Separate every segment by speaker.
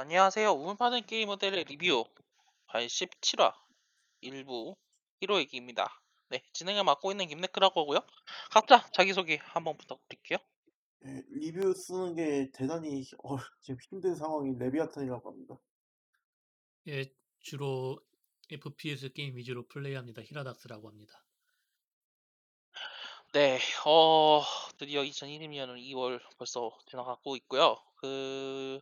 Speaker 1: 안녕하세요. 우물파는 게임 모델의 리뷰 87화 일부 1호 얘기입니다. 네, 진행을 맡고 있는 김네크라고 하고요. 각자 자기소개 한번 부탁드릴게요.
Speaker 2: 예, 리뷰 쓰는 게 대단히 어, 지금 힘든 상황인 레비아탄이라고 합니다.
Speaker 3: 예, 주로 FPS 게임 위주로 플레이합니다. 히라닥스라고 합니다.
Speaker 1: 네, 어, 드디어 2022년 2월 벌써 지나가고 있고요. 그,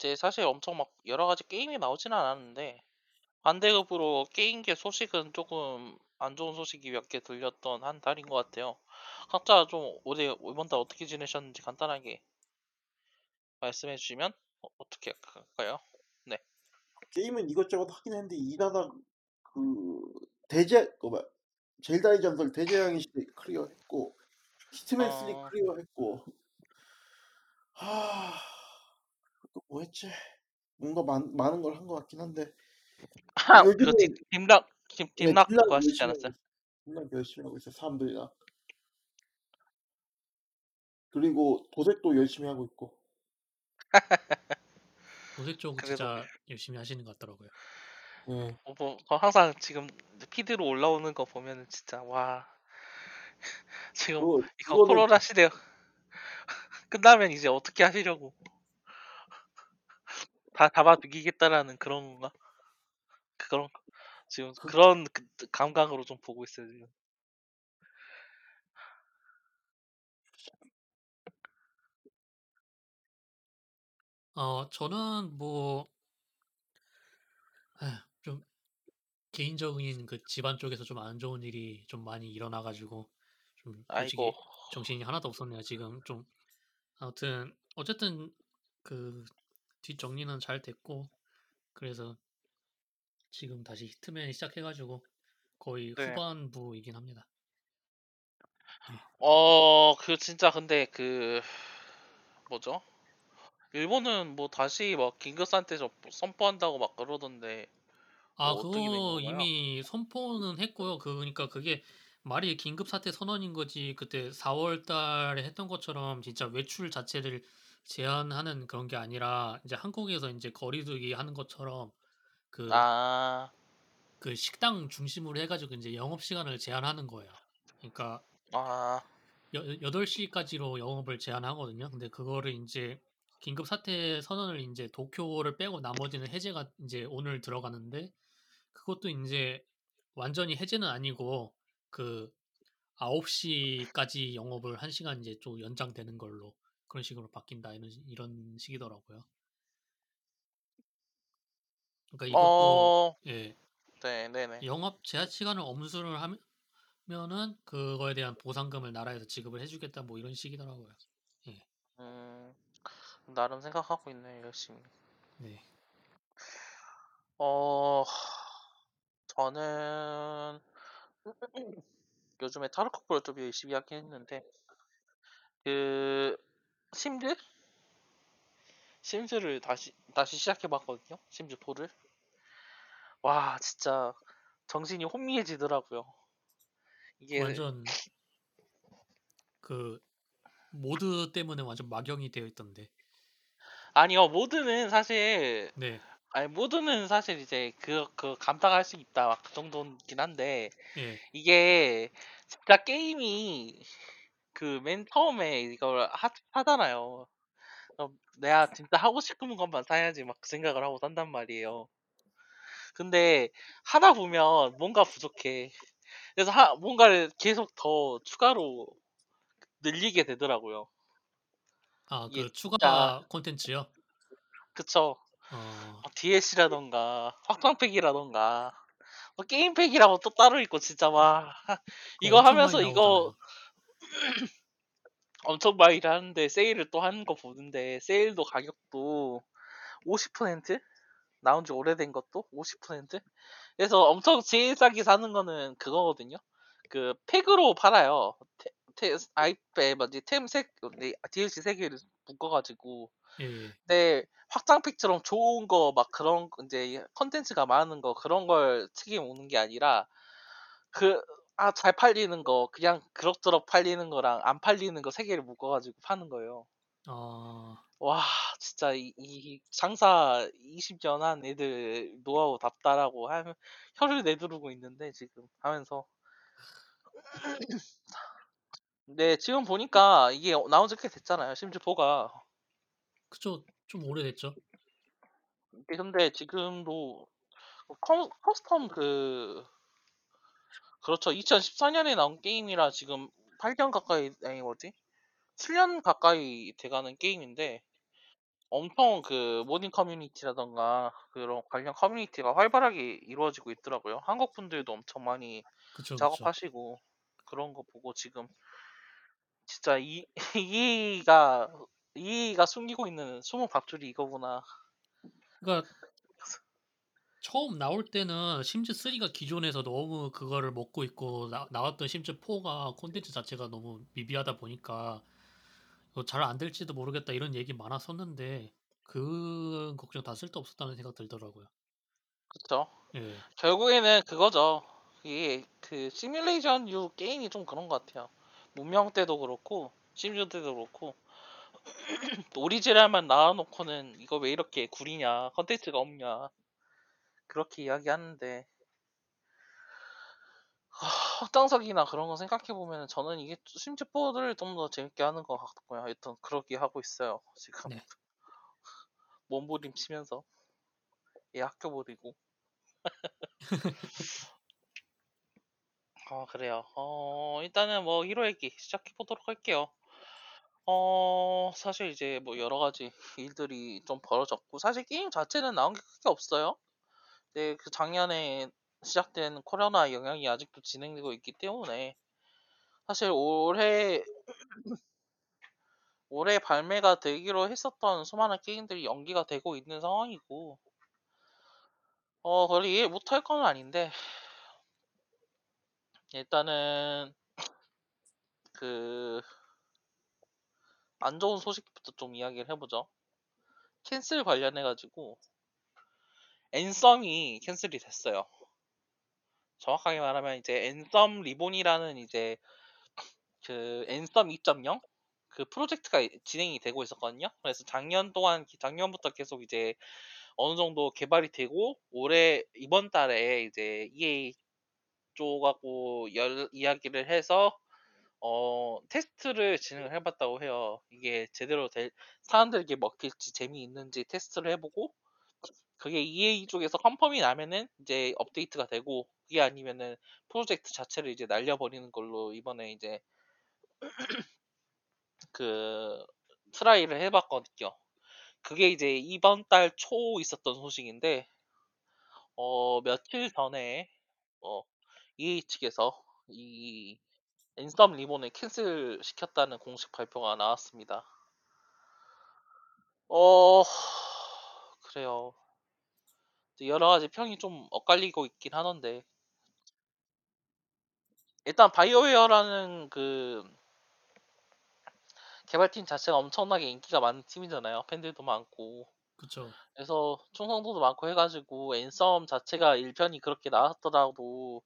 Speaker 1: 이제 사실 엄청 막 여러 가지 게임이 나오지는 않았는데, 반대급으로 게임계 소식은 조금 안 좋은 소식이 몇 개 들렸던 한 달인 것 같아요. 각자 좀 올해 이번 달 어떻게 지내셨는지 간단하게 말씀해 주시면 어, 떻게 할까요?
Speaker 2: 게임은 이것저것 하긴 했는데 일하다 그 대제 그 뭐야 젤다의 전설 대재앙의 시대 클리어했고 히트맨 3
Speaker 1: 어,
Speaker 2: 클리어했고 하 또 했지 뭔가 많, 많은 걸 한 것 같긴 한데
Speaker 1: 아,
Speaker 2: 요즘에
Speaker 1: 그 딥- Deep Rock Deep-
Speaker 2: 네,
Speaker 1: Deep Rock
Speaker 2: Deep Rock
Speaker 1: 그거 하시지
Speaker 2: 열심히 하고
Speaker 1: 않았어요?
Speaker 2: 있어. Deep Rock 열심히 하고 있어 사람들이랑 그리고 도색도 열심히 하고 있고
Speaker 3: 도색 쪽은
Speaker 1: 그래도
Speaker 3: 진짜 열심히 하시는 것 같더라고요.
Speaker 2: 예.
Speaker 1: 어, 뭐 어, 항상 지금 feed로 올라오는 거 보면은 진짜 와 지금
Speaker 2: 그거
Speaker 1: 이거
Speaker 2: 그거는
Speaker 1: 코로나 시대 끝나면 이제 어떻게 하시려고 다 잡아 죽이겠다라는 그런 건가? 그런 지금
Speaker 2: 그-
Speaker 1: 그런 그- 감각으로 좀 보고 있어요 지금.
Speaker 3: 어, 저는 뭐, 아, 좀 개인적인 그 집안 쪽에서 좀 안 좋은 일이 좀 많이 일어나가지고 좀
Speaker 1: 아이고
Speaker 3: 솔직히 정신이 하나도 없었네요. 지금 좀 아무튼 어쨌든 그 뒷정리는 잘 됐고 그래서 지금 다시 히트맨 시작해가지고 거의
Speaker 1: 네.
Speaker 3: 후반부이긴 합니다.
Speaker 1: 어, 그 진짜 근데 그 뭐죠? 일본은 뭐 다시 막 긴급 상태 좀 선포한다고 막 그러던데
Speaker 3: 아,
Speaker 1: 뭐
Speaker 3: 그거? 이미 선포는 했고요. 그- 그러니까 그게 말이 긴급 사태 선언인 거지. 그때 4월 달에 했던 것처럼 진짜 외출 자체를 제한하는 그런 게 아니라 이제 한국에서 이제 거리두기 하는 것처럼 그,
Speaker 1: 아,
Speaker 3: 그 식당 중심으로 해가지고 이제 영업 시간을 제한하는 거예요. 그러니까
Speaker 1: 아,
Speaker 3: 여, 8시까지로 영업을 제한하거든요. 근데 그거를 이제 긴급 사태 선언을 이제 도쿄를 빼고 나머지는 해제가 이제 오늘 들어가는데 그것도 이제 완전히 해제는 아니고 그 9시까지 영업을 1시간 이제 좀 연장되는 걸로 그런 식으로 바뀐다 이런 이런 식이더라고요. 그러니까 이것도
Speaker 1: 어,
Speaker 3: 예,
Speaker 1: 네, 네 네.
Speaker 3: 영업 제한 시간을 엄수를 하면은 그거에 대한 보상금을 나라에서 지급을 해주겠다 뭐 이런 식이더라고요. 예,
Speaker 1: 음, 나름 생각하고 있네 열심히.
Speaker 3: 네.
Speaker 1: 어, 저는 요즘에 타르코프를 좀 열심히 하긴 했는데 그 심즈? 심즈를 다시 다시 시작해봤거든요. 심즈 4를. 와 진짜 정신이 혼미해지더라고요. 이게
Speaker 3: 완전 그 모드 때문에 완전 막영이 되어 있던데.
Speaker 1: 아니요 모드는 사실
Speaker 3: 네,
Speaker 1: 아니 모드는 사실 이제 그 그 감당할 수 있다 막 그 정도긴 한데
Speaker 3: 예,
Speaker 1: 이게 진짜 게임이 그 맨 처음에 이걸 하, 하잖아요. 그럼 내가 진짜 하고 싶은 것만 사야지 막그 생각을 하고 산단 말이에요. 근데 하다 보면 뭔가 부족해. 그래서 하, 뭔가를 계속 더 추가로 늘리게 되더라고요.
Speaker 3: 아그 추가 콘텐츠요.
Speaker 1: 그쵸?
Speaker 3: 어,
Speaker 1: DLC라던가 확장팩이라던가 뭐 게임팩이라고 또 따로 있고 진짜 와
Speaker 3: 그거
Speaker 1: 이거 하면서 이거. 엄청 많이 하는데 세일을 또 하는 거 보는데 세일도 가격도 50% 나온 지 오래된 것도 50% 그래서 엄청 제일 싸게 사는 거는 그거거든요. 그 팩으로 팔아요. 테, 테, 아이패 뭐지 템색 DLC 세 개를 묶어가지고
Speaker 3: 예, 예.
Speaker 1: 근데 확장팩처럼 좋은 거 막 그런 이제 컨텐츠가 많은 거 그런 걸 책임 오는 게 아니라 그 아 잘 팔리는 거 그냥 그럭저럭 팔리는 거랑 안 팔리는 거 세 개를 묶어가지고 파는 거예요.
Speaker 3: 어,
Speaker 1: 와 진짜 이, 이 장사 20년 한 애들 노하우 답다라고 하면 혀를 내두르고 있는데 지금 하면서 근데 지금 보니까 이게 나온 지 꽤 됐잖아요 심지어 4가
Speaker 3: 그쵸. 좀 오래됐죠.
Speaker 1: 근데 지금도 커, custom 그 그렇죠 2014년에 나온 게임이라 지금 8년 가까이 아니 뭐지 7년 가까이 돼가는 게임인데 엄청 그 모딩 커뮤니티라던가 그런 관련 커뮤니티가 활발하게 이루어지고 있더라고요. 한국 분들도 엄청 많이
Speaker 3: 그쵸, 그쵸.
Speaker 1: 작업하시고 그런 거 보고 지금 진짜 이 이가 이가 숨기고 있는 숨은 밥줄이 이거구나.
Speaker 3: 그러니까 처음 나올 때는 심즈 3가 기존에서 너무 그거를 먹고 있고 나, 나왔던 심즈 4가 콘텐츠 자체가 너무 미비하다 보니까 잘 안 될지도 모르겠다 이런 얘기 많았었는데 그 걱정 다 쓸데없었다는 생각 들더라고요.
Speaker 1: 그렇죠.
Speaker 3: 예.
Speaker 1: 결국에는 그거죠. 이게 그 시뮬레이션 유 게임이 좀 그런 것 같아요. 문명 때도 그렇고 심즈 때도 그렇고 오리지널만 나와놓고는 이거 왜 이렇게 구리냐 컨텐츠가 없냐 그렇게 이야기하는데 확장석이나 그런 거 생각해 보면 저는 이게 심지어 포드를 좀 더 재밌게 하는 것 같고요. 하여튼 그러게 하고 있어요. 지금
Speaker 3: 네.
Speaker 1: 몸부림 치면서 얘 학교 버리고. 어 그래요. 어 일단은 뭐 히로 얘기 시작해 보도록 할게요. 어 사실 이제 뭐 여러 가지 일들이 좀 벌어졌고 사실 게임 자체는 나온 게 크게 없어요. 네, 그 작년에 시작된 코로나 영향이 아직도 진행되고 있기 때문에 사실 올해 올해 발매가 되기로 했었던 수많은 게임들이 연기가 되고 있는 상황이고 어 그걸 이해 못할 건 아닌데 일단은 그 안 좋은 소식부터 좀 이야기를 해보죠. cancel 관련해 가지고 Anthem이 cancel이 됐어요. 정확하게 말하면 이제 Anthem Reborn이라는 이제 그 Anthem 2.0 그 프로젝트가 진행이 되고 있었거든요. 그래서 작년 동안 작년부터 계속 이제 어느 정도 개발이 되고 올해 이번 달에 이제 EA 쪽하고 열, 이야기를 해서 어 테스트를 진행을 해봤다고 해요. 이게 제대로 될 사람들에게 먹힐지 재미있는지 테스트를 해보고 그게 EA 쪽에서 confirm이 나면은 이제 업데이트가 되고 그게 아니면은 프로젝트 자체를 이제 날려버리는 걸로 이번에 이제 그 try를 해봤거든요. 그게 이제 이번 달 초 있었던 소식인데 어 며칠 전에 어 EA 측에서 이 앤썸 리본을 캔슬 시켰다는 공식 발표가 나왔습니다. 어 그래요. 여러 가지 평이 좀 엇갈리고 있긴 하던데 일단 바이오웨어라는 그 개발팀 자체가 엄청나게 인기가 많은 팀이잖아요. 팬들도 많고.
Speaker 3: 그쵸.
Speaker 1: 그래서 충성도도 많고 해가지고 앤썸 자체가 1편이 그렇게 나왔더라도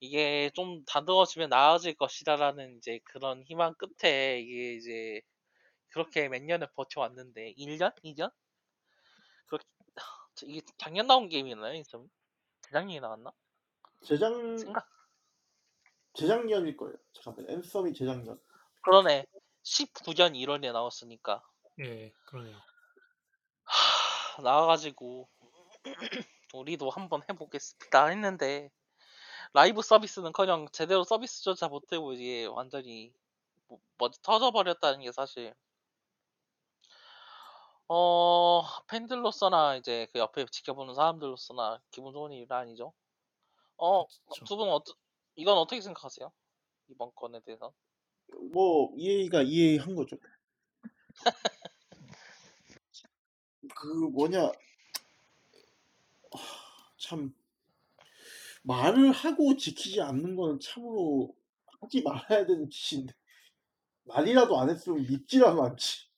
Speaker 1: 이게 좀 다듬어지면 나아질 것이다라는 이제 그런 희망 끝에 이게 이제 그렇게 몇 년을 버텨왔는데 1년? 2년? 이게 작년 나온 게임이었나요? 앤썸? 재작년에 나왔나?
Speaker 2: 재작
Speaker 1: 생각
Speaker 2: 재작년일 거예요. 잠깐만 앤썸이 재작년.
Speaker 1: 그러네. 19년 1월에 나왔으니까
Speaker 3: 예, 그러네요.
Speaker 1: 하, 나와가지고 우리도 한번 해보겠습니다 했는데 라이브 서비스는커녕 제대로 서비스조차 못하고 이게 완전히 뭐, 먼저 터져버렸다는 게 사실 어 팬들로서나 이제 그 옆에 지켜보는 사람들로서나 기분 좋은 일 아니죠. 어
Speaker 3: 그쵸.
Speaker 1: 두 분은 어떠 이건 어떻게 생각하세요? 이번 건에 대해서?
Speaker 2: 뭐 EA가 EA 한 거죠. 그 뭐냐 하, 참 말을 하고 지키지 않는 거는 참으로 하지 말아야 되는 짓인데 말이라도 안 했으면 믿지라도 않지.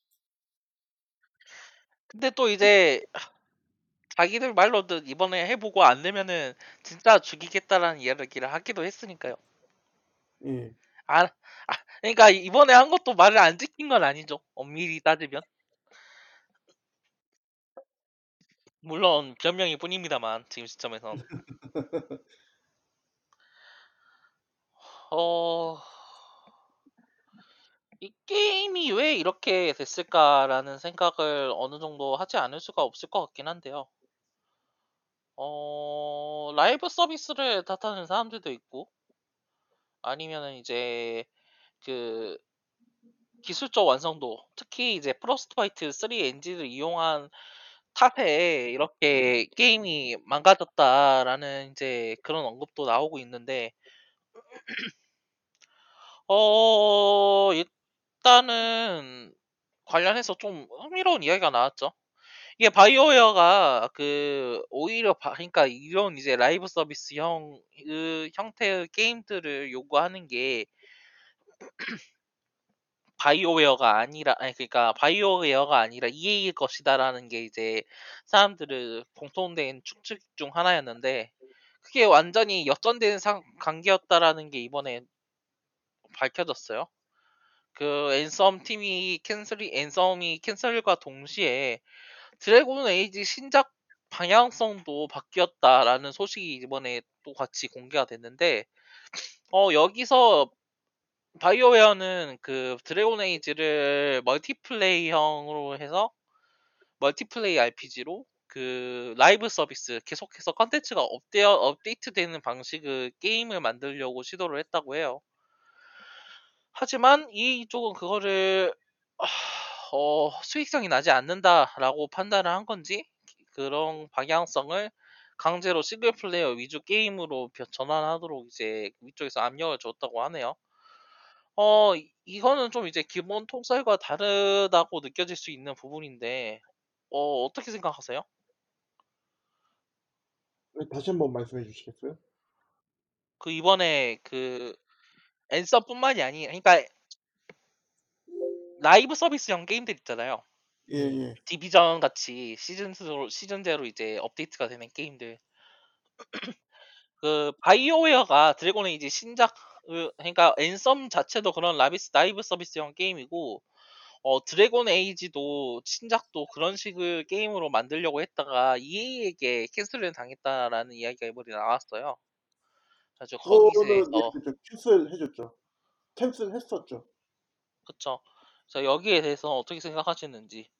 Speaker 1: 근데 또 이제 자기들 말로도 이번에 해보고 안 되면은 진짜 죽이겠다라는 이야기를 하기도 했으니까요.
Speaker 2: 예.
Speaker 1: 안, 그러니까 이번에 한 것도 말을 안 지킨 건 아니죠. 엄밀히 따지면. 물론 변명일 뿐입니다만 지금 시점에선. 어... 이 게임이 왜 이렇게 됐을까라는 생각을 어느 정도 하지 않을 수가 없을 것 같긴 한데요. 어, 라이브 서비스를 탓하는 사람들도 있고, 아니면은 이제 그 기술적 완성도, 특히 이제 Frostbite 3 엔진을 이용한 탓에 이렇게 게임이 망가졌다라는 이제 그런 언급도 나오고 있는데, 어, 일 단은 관련해서 좀 흥미로운 이야기가 나왔죠. 이게 바이오웨어가 그 오히려 바, 그러니까 이런 이제 라이브 서비스형 그 형태의 게임들을 요구하는 게 BioWare가 아니라 아니 그러니까 BioWare가 아니라 EA일 것이다라는 게 이제 사람들의 공통된 추측 중 하나였는데 그게 완전히 역전된 상, 관계였다라는 게 이번에 밝혀졌어요. 그 Anthem 팀이 cancel이 Anthem이 cancel과 동시에 Dragon Age 신작 방향성도 바뀌었다라는 소식이 이번에 또 같이 공개가 됐는데 어 여기서 BioWare는 그 Dragon Age를 multiplay형으로 해서 multiplay RPG로 그 라이브 서비스 계속해서 컨텐츠가 업데이트되는 방식의 게임을 만들려고 시도를 했다고 해요. 하지만 이쪽은 그거를 어, 수익성이 나지 않는다라고 판단을 한 건지 그런 방향성을 강제로 싱글 플레이어 위주 게임으로 전환하도록 이제 위쪽에서 압력을 줬다고 하네요. 어, 이거는 좀 이제 기본 통설과 다르다고 느껴질 수 있는 부분인데, 어, 어떻게 생각하세요?
Speaker 2: 네, 다시 한번 말씀해 주시겠어요?
Speaker 1: 그 이번에 그 앤서뿐만이 아니, 그러니까 라이브 서비스형 게임들 있잖아요.
Speaker 2: 예, 예.
Speaker 1: Division 같이 시즌2로 시즌제로 이제 업데이트가 되는 게임들. 그 BioWare가 Dragon Age 신작 그, 그러니까 Anthem 자체도 그런 라비스 라이브 서비스형 게임이고 어 Dragon Age도 신작도 그런 식의 게임으로 만들려고 했다가 EA에게 cancel을 당했다라는 이야기가 이번에 나왔어요. 그래서 거기서
Speaker 2: 그죠. cancel 해줬죠. cancel 했었죠.
Speaker 1: 그쵸. 그래서 여기에 대해서 어떻게 생각하시는지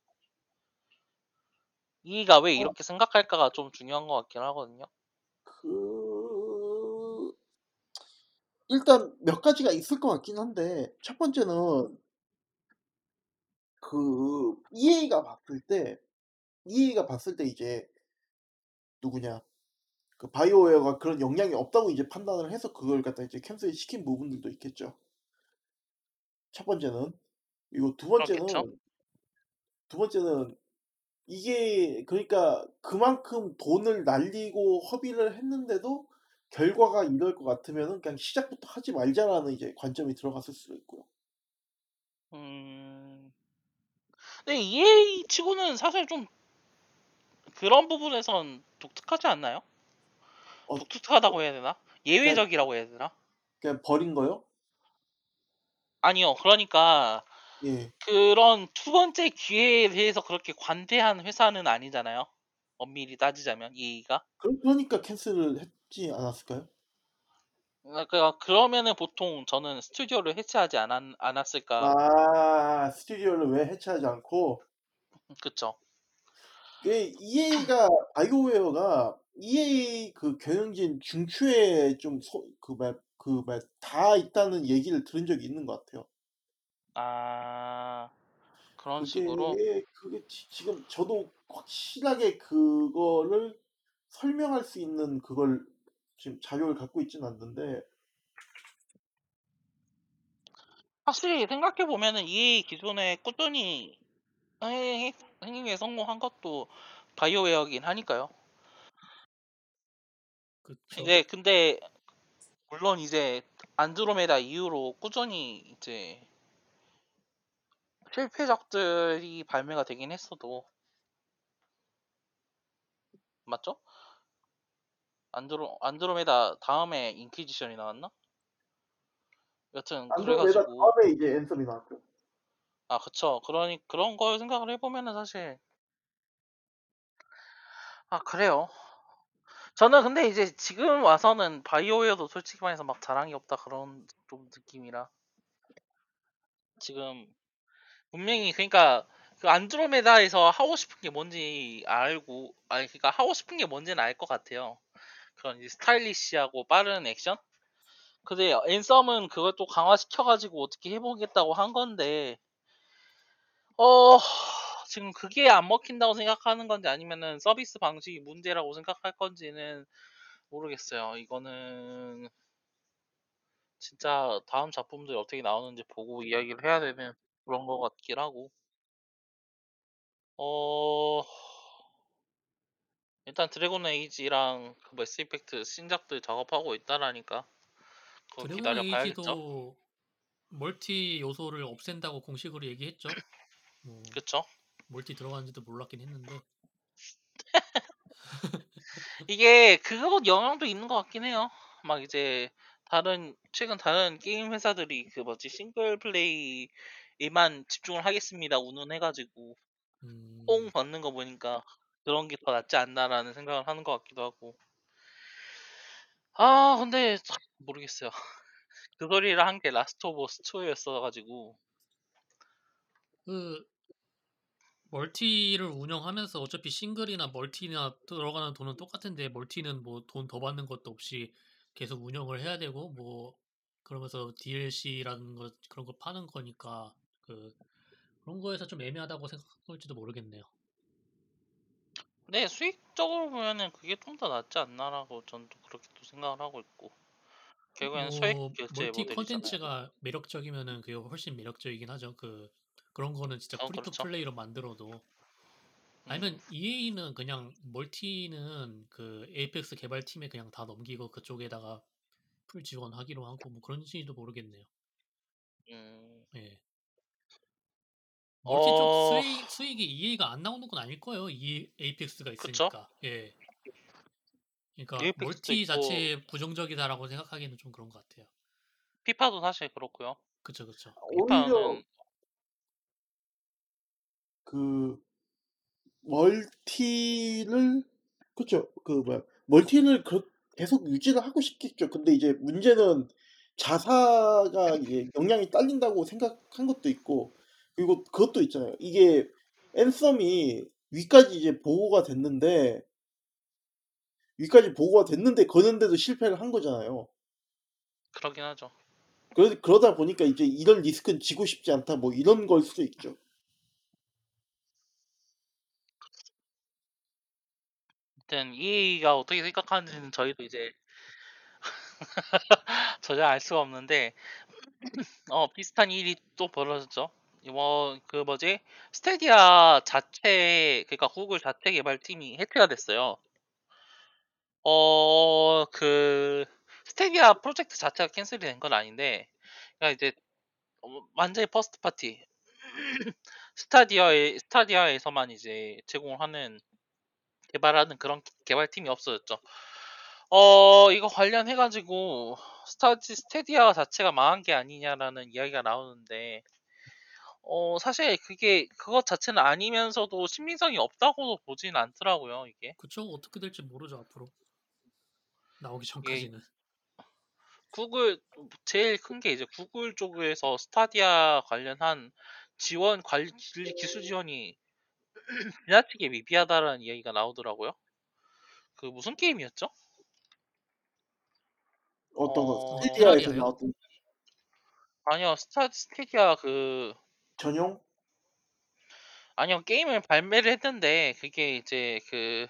Speaker 1: EA가 왜
Speaker 2: 어.
Speaker 1: 이렇게 생각할까가 좀 중요한 것 같긴 하거든요.
Speaker 2: 그 일단 몇 가지가 있을 것 같긴 한데 첫 번째는 그 EA가 봤을 때 EA가 봤을 때 이제 누구냐 그 바이오웨어가 그런 영향이 없다고 이제 판단을 해서 그걸 갖다 이제 cancel 시킨 부분들도 있겠죠. 첫 번째는 그리고 두 번째는
Speaker 1: 그렇겠죠.
Speaker 2: 두 번째는 이게 그러니까 그만큼 돈을 날리고 허비를 했는데도 결과가 이럴 것 같으면은 그냥 시작부터 하지 말자라는 이제 관점이 들어갔을 수도 있고요.
Speaker 1: 음. 근데 EA 치고는 사실 좀 그런 부분에선 독특하지 않나요?
Speaker 2: 어,
Speaker 1: 독특하다고 해야 되나? 예외적이라고 해야 되나?
Speaker 2: 그냥 버린 거요?
Speaker 1: 아니요. 그러니까
Speaker 2: 예.
Speaker 1: 그런 두 번째 기회에 대해서 그렇게 관대한 회사는 아니잖아요. 엄밀히 따지자면 EA가.
Speaker 2: 그- 그러니까 캔슬을 했지 않았을까요?
Speaker 1: 그러니까 그러면은 보통 저는 스튜디오를 해체하지 않았, 않았을까.
Speaker 2: 아 스튜디오를 왜 해체하지 않고
Speaker 1: 그쵸.
Speaker 2: 그 EA가 바이오웨어가 EA 그 경영진 중추에 좀그말그말 다 있다는 얘기를 들은 적이 있는 것 같아요.
Speaker 1: 아 그런
Speaker 2: 그게
Speaker 1: 식으로.
Speaker 2: 그게 지- 지금 저도 확실하게 그거를 설명할 수 있는 그걸 지금 자료를 갖고 있지는 않는데
Speaker 1: 확실히 생각해 보면은 EA 기존에 꾸준히 행- 행위에 성공한 것도 바이오웨어긴 하니까요.
Speaker 3: 그쵸.
Speaker 1: 이제 근데 물론 이제 안드로메다 이후로 꾸준히 이제 실패작들이 발매가 되긴 했어도 맞죠? 안드로 안드로메다 다음에 인퀴지션이 나왔나? 여튼
Speaker 2: 안드로메다
Speaker 1: 그래가지고
Speaker 2: 다음에 이제 앤썸이 나왔죠.
Speaker 1: 아 그쵸 그러니 그런 걸 생각을 해보면은 사실 아 그래요 저는 근데 이제 지금 와서는 바이오웨어도 솔직히 말해서 막 자랑이 없다 그런 좀 느낌이라 지금 분명히 그러니까 그 안드로메다에서 하고 싶은 게 뭔지 알고 아니 그러니까 하고 싶은 게 뭔지는 알 것 같아요. 그런 이제 스타일리시하고 빠른 액션? 근데 앤썸은 그걸 또 강화시켜가지고 어떻게 해보겠다고 한 건데 어 지금 그게 안 먹힌다고 생각하는 건지 아니면은 서비스 방식이 문제라고 생각할 건지는 모르겠어요. 이거는 진짜 다음 작품들이 어떻게 나오는지 보고 이야기를 해야 되는 그런 것 같긴 하고 어 일단 드래곤 에이지랑 그 매스 이펙트 신작들 작업하고 있다라니까 그거
Speaker 3: 드래곤
Speaker 1: 기다려 봐야겠죠.
Speaker 3: 에이지도 multi 요소를 없앤다고 공식으로 얘기했죠. 뭐
Speaker 1: 그쵸?
Speaker 3: multi 들어가는지도 몰랐긴 했는데
Speaker 1: 이게 그거 영향도 있는 것 같긴 해요. 막 이제 다른 최근 다른 게임 회사들이 그 뭐지 single play에만 집중을 하겠습니다 운운해가지고
Speaker 3: 음,
Speaker 1: 뽕 받는 거 보니까 그런 게 더 낫지 않나라는 생각을 하는 것 같기도 하고. 아 근데 참 모르겠어요. 그 소리를 한 게 라스트 오브 어스 2였어가지고
Speaker 3: 그 multi를 운영하면서 어차피 single이나 multi나 들어가는 돈은 똑같은데 multi는 뭐 돈 더 받는 것도 없이 계속 운영을 해야 되고 뭐 그러면서 DLC라는 거 그런 거 파는 거니까 그 그런 거에서 좀 애매하다고 생각할지도 모르겠네요.
Speaker 1: 네 수익적으로 보면은 그게 좀 더 낫지 않나라고 저는 또 그렇게 또 생각을 하고 있고 결국에는
Speaker 3: 뭐
Speaker 1: 결제 multi.
Speaker 3: 컨텐츠가 매력적이면은 그게 훨씬 매력적이긴 하죠. 그 그런 거는 진짜
Speaker 1: 어,
Speaker 3: free to
Speaker 1: 그렇죠.
Speaker 3: play로 만들어도
Speaker 1: 음,
Speaker 3: 아니면 EA는 그냥 multi는 그 에이펙스 개발팀에 그냥 다 넘기고 그쪽에다가 full 지원하기로 하고 뭐 그런지도 모르겠네요.
Speaker 1: 음,
Speaker 3: 예. multi 쪽
Speaker 1: 어,
Speaker 3: 수익, 수익 이 EA가 안 나오는 건 아닐 거예요. 이 에이펙스가
Speaker 1: 그쵸?
Speaker 3: 있으니까. 예. 그러니까
Speaker 1: 에이펙스도
Speaker 3: multi
Speaker 1: 있고
Speaker 3: 자체에 부정적이다라고 생각하기는 좀 그런 것 같아요.
Speaker 1: 피파도 사실 그렇고요.
Speaker 3: 그쵸 그쵸.
Speaker 2: 오히려
Speaker 1: 피파는
Speaker 2: 그 multi를 그쵸. 그 뭐야 멀티를 그 계속 유지를 하고 싶겠죠. 근데 이제 문제는 자사가 이제 역량이 딸린다고 생각한 것도 있고 그리고 그것도 있잖아요. 이게 앤썸이 위까지 이제 보고가 됐는데 위까지 보고가 됐는데 거는데도 실패를 한 거잖아요.
Speaker 1: 그러긴 하죠.
Speaker 2: 그러, 그러다 보니까 이제 이런 리스크는 지고 싶지 않다 뭐 이런 걸 수도 있죠.
Speaker 1: 아무튼 EA가 어떻게 생각하는지는 저희도 이제 전혀 알 수가 없는데 어 비슷한 일이 또 벌어졌죠. 이번 그 뭐지 스테디아 자체 그러니까 구글 자체 개발팀이 해체가 됐어요. 어 그 스테디아 프로젝트 자체가 cancel이 된 건 아닌데 그러니까 이제 어, 완전히 first party 스타디아에 스타디아에서만 이제 제공을 하는 개발하는 그런 개발팀이 없어졌죠. 어 이거 관련해 가지고 스타디 스테디아 자체가 망한 게 아니냐라는 이야기가 나오는데 어 사실 그게 그것 자체는 아니면서도 신빙성이 없다고도 보진 않더라고요 이게.
Speaker 3: 그쵸 어떻게 될지 모르죠 앞으로 나오기 전까지는.
Speaker 1: 구글 제일 큰 게 이제 구글 쪽에서 스타디아 관련한 지원 관리 기술 지원이 지나치게 미비하다라는 이야기가 나오더라고요. 그 무슨 게임이었죠?
Speaker 2: 어떤 거
Speaker 1: 어
Speaker 2: 스테디아에서? 나왔던
Speaker 1: 아니요 스타 스테디아 그
Speaker 2: 전용
Speaker 1: 아니요 게임을 발매를 했는데 그게 이제 그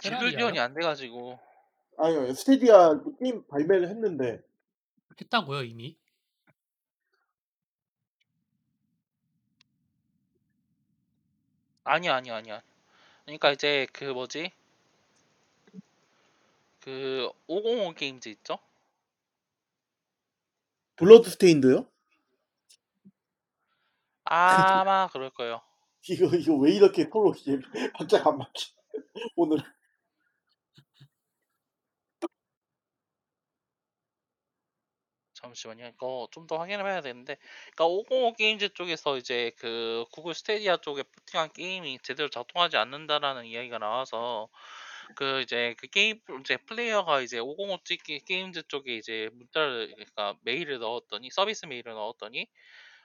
Speaker 1: 기술 지원이
Speaker 3: 테라리아요?
Speaker 1: 안 돼가지고
Speaker 2: 아니요 스테디아 게임 발매를 했는데
Speaker 3: 했다고요 이미?
Speaker 1: 아니요 아니요 아니요 그러니까 이제 그 뭐지 그 505 게임즈 있죠?
Speaker 2: 블러드 스테인드요?
Speaker 1: 아마 그럴 거예요.
Speaker 2: 이거 이거 왜 이렇게 이제 박자가 안 맞지 오늘
Speaker 1: 잠시만요. 이거 좀 더 확인을 해야 되는데, 그러니까 505 게임즈 쪽에서 이제 그 구글 스테디아 쪽에 포팅한 게임이 제대로 작동하지 않는다라는 이야기가 나와서 그 이제 그 게임 이제 플레이어가 이제 505 게- 게임즈 쪽에 이제 문자를 그러니까 메일을 넣었더니 서비스 메일을 넣었더니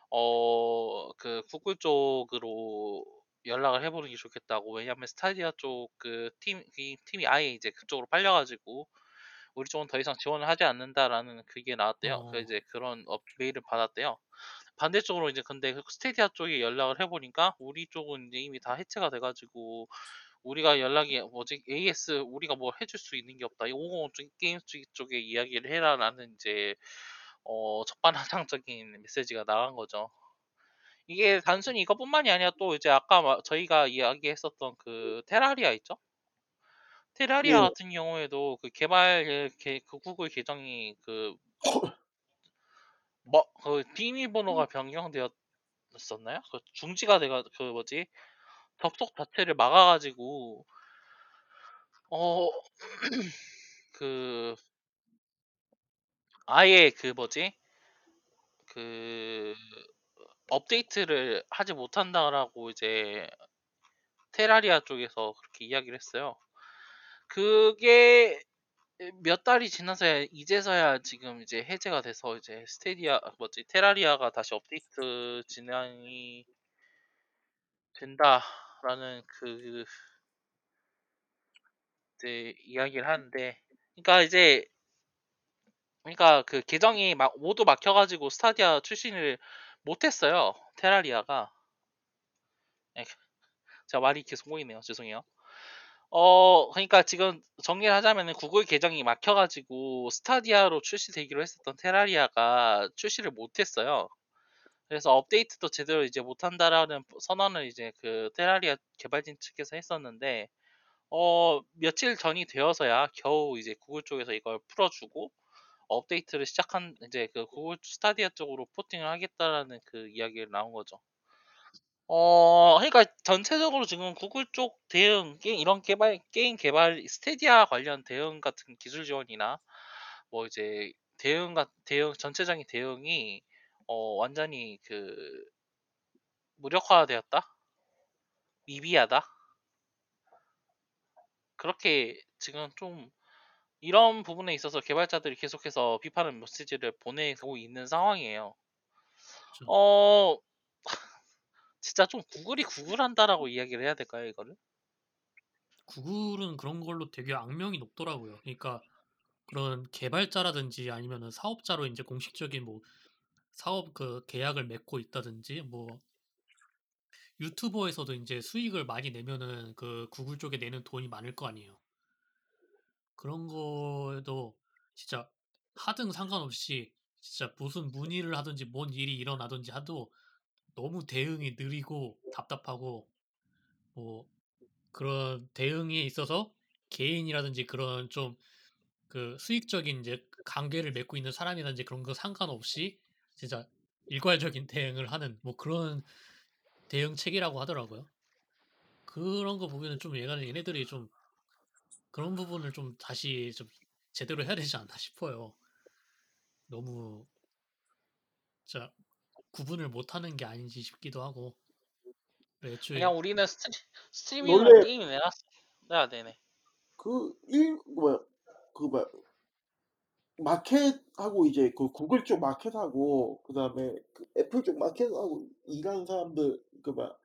Speaker 1: 어 그 구글 쪽으로 연락을 해보는 게 좋겠다고 왜냐면 스타디아 쪽 그 팀 팀이 아예 이제 그쪽으로 팔려가지고 우리 쪽은 더 이상 지원을 하지 않는다라는 그게 나왔대요. 그
Speaker 3: 어.
Speaker 1: 이제 그런 업 메일을 받았대요. 반대쪽으로 이제 근데 그 스테디아 쪽에 연락을 해보니까 우리 쪽은 이제 이미 다 해체가 돼가지고 우리가 연락이 뭐지 AS 우리가 뭐 해줄 수 있는 게 없다. 이505쪽 게임 쪽- 쪽에 이야기를 해라라는 이제 어 적반하장적인 메시지가 나간 거죠. 이게 단순히 이것뿐만이 아니라 또 이제 아까 마- 저희가 이야기했었던 그 테라리아 있죠? 테라리아
Speaker 2: 예.
Speaker 1: 같은 경우에도 그 개발 그, 개- 그 구글 계정이 그 뭐, 그 비밀번호가 변경되었었나요? 그 중지가 돼가 그 뭐지 접속 자체를 막아가지고 어 그 아예 그 뭐지 그 업데이트를 하지 못한다라고 이제 테라리아 쪽에서 그렇게 이야기를 했어요. 그게 몇 달이 지나서야 이제서야 지금 이제 해제가 돼서 이제 스테디아 뭐지 테라리아가 다시 업데이트 진행이 된다라는 그 이제 이야기를 하는데 그러니까 이제 그러니까 그 계정이 막 모두 막혀가지고 스타디아 출신을 못했어요 테라리아가. 에, 제가 말이 계속 꼬이네요. 죄송해요 어 그러니까 지금 정리를 하자면은 구글 계정이 막혀가지고 스타디아로 출시되기로 했었던 테라리아가 출시를 못했어요 그래서 업데이트도 제대로 이제 못한다라는 선언을 이제 그 테라리아 개발진 측에서 했었는데 어 며칠 전이 되어서야 겨우 이제 구글 쪽에서 이걸 풀어주고 업데이트를 시작한 이제 그 구글 스타디아 쪽으로 porting을 하겠다라는 그 이야기가 나온 거죠. 어, 그러니까 전체적으로 지금 구글 쪽 대응 게임 이런 개발 게임 개발 스테디아 관련 대응 같은 기술 지원이나 뭐 이제 대응 같 대응 전체적인 대응이 어 완전히 그 무력화되었다, 미비하다? 그렇게 지금 좀 이런 부분에 있어서 개발자들이 계속해서 비판의 메시지를 보내고 있는 상황이에요. 어, 진짜 좀 구글이 구글한다라고 이야기를 해야 될까요, 이거를?
Speaker 3: 구글은 그런 걸로 되게 악명이 높더라고요. 그러니까 그런 개발자라든지 아니면은 사업자로 이제 공식적인 뭐 사업 그 계약을 맺고 있다든지 뭐 유튜버에서도 이제 수익을 많이 내면은 그 구글 쪽에 내는 돈이 많을 거 아니에요. 그런 거에도 진짜 하등 상관없이 진짜 무슨 문의를 하든지 뭔 일이 일어나든지 하도 너무 대응이 느리고 답답하고 뭐 그런 대응에 있어서 개인이라든지 그런 좀 그 수익적인 이제 관계를 맺고 있는 사람이라든지 그런 거 상관없이 진짜 일괄적인 대응을 하는 뭐 그런 대응 체계라고 하더라고요. 그런 거 보면은 좀 얘가 얘네들이 좀 그런 부분을 좀 다시 좀 제대로 해야 되지 않나 싶어요. 너무 진짜 구분을 못하는 게 아닌지 싶기도 하고 애초에
Speaker 1: 그냥 우리는 스트리, 스트리밍으로
Speaker 2: 원래-
Speaker 1: 게임이 내놨어. 네, 네네.
Speaker 2: 그일 뭐야 그 뭐야 마켓하고 이제 그 구글 쪽 마켓하고 그다음에 그 애플 쪽 마켓하고 일하는 사람들 그 뭐야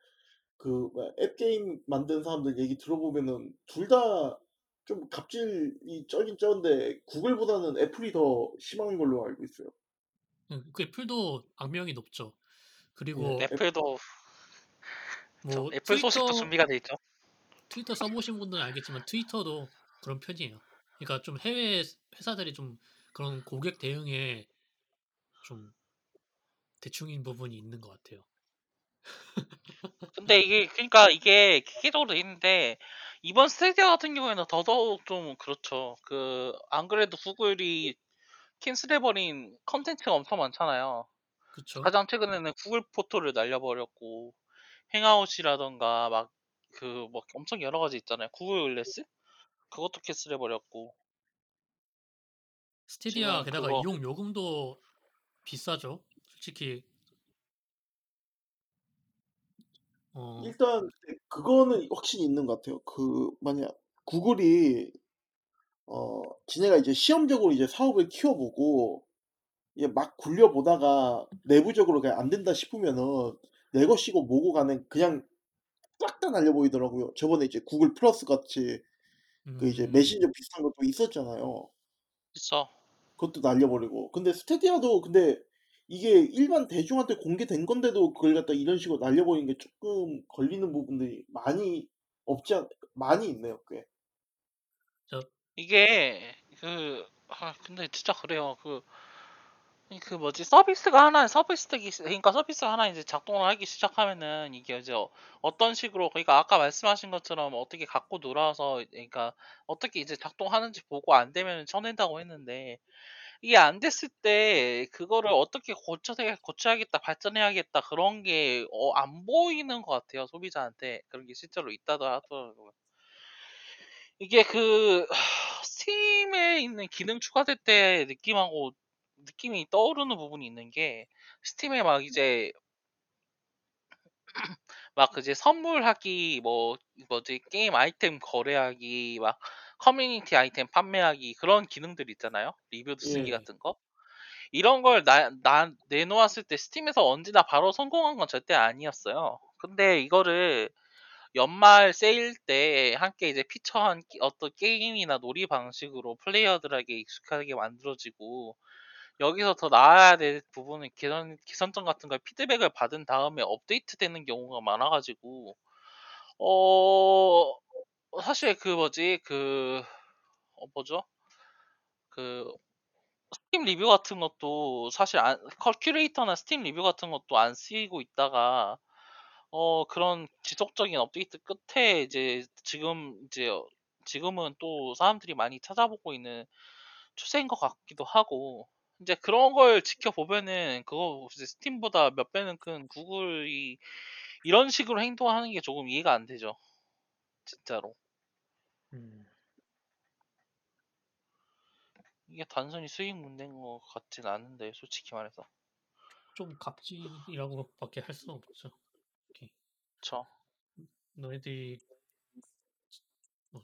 Speaker 2: 그 뭐야 앱 게임 만드는 사람들 얘기 들어보면은 둘 다 좀 갑질이 쩌긴 쩌는데 구글보다는 애플이 더 심한 걸로 알고 있어요.
Speaker 3: 그 애플도 악명이 높죠. 그리고
Speaker 2: 예.
Speaker 1: 애플도 뭐저 애플 소식도
Speaker 3: 트위터
Speaker 1: 준비가 돼 있죠.
Speaker 3: 트위터 써보신 분들은 알겠지만 트위터도 그런 편이에요. 그러니까 좀 해외 회사들이 좀 그런 고객 대응에 좀 대충인 부분이 있는 것 같아요.
Speaker 1: 근데 이게 그러니까 이게 기계적으로 돼 있는데 이번 스테디아 같은 경우에는 더더욱 좀 그렇죠. 그 안 그래도 구글이 cancel해버린 컨텐츠가 엄청 많잖아요.
Speaker 3: 그쵸?
Speaker 1: 가장 최근에는 구글 포토를 날려버렸고 행아웃이라던가 막그뭐 엄청 여러 가지 있잖아요. 구글 글래스 그것도 캔슬해버렸고
Speaker 3: 스테디아
Speaker 1: 지금
Speaker 3: 게다가
Speaker 1: 그거-
Speaker 3: 이용 요금도 비싸죠. 솔직히 어
Speaker 2: 일단 네 그거는 확실히 있는 것 같아요. 그 만약 구글이 어 지네가 이제 시험적으로 이제 사업을 키워보고 이게 막 굴려보다가 내부적으로 그냥 안 된다 싶으면은 내 것이고 뭐고 간에 그냥 싹 다 날려버리더라고요. 저번에 이제 구글 플러스 같이 그 이제
Speaker 3: 음.
Speaker 2: 메신저 비슷한 것도 있었잖아요.
Speaker 1: 그쵸.
Speaker 2: 그것도 날려버리고. 근데 스테디아도 근데 이게 일반 대중한테 공개된 건데도 그걸 갖다 이런 식으로 날려버리는 게 쪼끔 걸리는 부분들이 많이 없지 않 많이 있네요 꽤.
Speaker 3: 저
Speaker 1: 이게 그 아 근데 진짜 그래요. 그이그 뭐지 서비스가 하나 서비스기 그러니까 서비스가 하나 이제 작동을 하기 시작하면은 이게 이제 어떤 식으로 그러니까 아까 말씀하신 것처럼 어떻게 갖고 놀아서 그러니까 어떻게 이제 작동하는지 보고 안 되면은 쳐낸다고 했는데 이게 안 됐을 때 그거를 어떻게 고쳐서 고쳐야겠다, 발전해야겠다 그런 게 어 안 보이는 것 같아요 소비자한테. 그런 게 실제로 있다고 하더라고요. 이게 그 스팀에 있는 기능 추가될 때 느낌하고 느낌이 떠오르는 부분이 있는 게 스팀에 막 이제 막 이제 선물하기 뭐 뭐지 게임 아이템 거래하기 막 커뮤니티 아이템 판매하기 그런 기능들 있잖아요. 리뷰 쓰기
Speaker 2: 예.
Speaker 1: 같은 거. 이런 걸 나 나 내놓았을 때 스팀에서 언제나 바로 성공한 건 절대 아니었어요. 근데 이거를 연말 세일 때 함께 이제 feature한 기 어떤 게임이나 놀이 방식으로 플레이어들에게 익숙하게 만들어지고 여기서 더 나아야 될 부분은 개선 개선점 같은 걸 피드백을 받은 다음에 업데이트되는 경우가 많아 가지고 어 사실 그 뭐지 그 어 뭐죠? 그 스팀 리뷰 같은 것도 사실 안 컬 큐레이터나 스팀 리뷰 같은 것도 안 쓰이고 있다가 어 그런 지속적인 업데이트 끝에 이제 지금 이제 어 지금은 또 사람들이 많이 찾아보고 있는 추세인 것 같기도 하고 인제 그런 걸 지켜보면은 그거 이제 스팀보다 몇 배는 큰 구글이 이런 식으로 행동하는 게 조금 이해가 안 되죠. 진짜로.
Speaker 3: 음.
Speaker 1: 이게 단순히 수익 문제인 것 같진 않은데 솔직히 말해서.
Speaker 3: 좀 갑질이라고 밖에 할 수는 없죠.
Speaker 1: 그쵸.
Speaker 3: 너희들이 뭐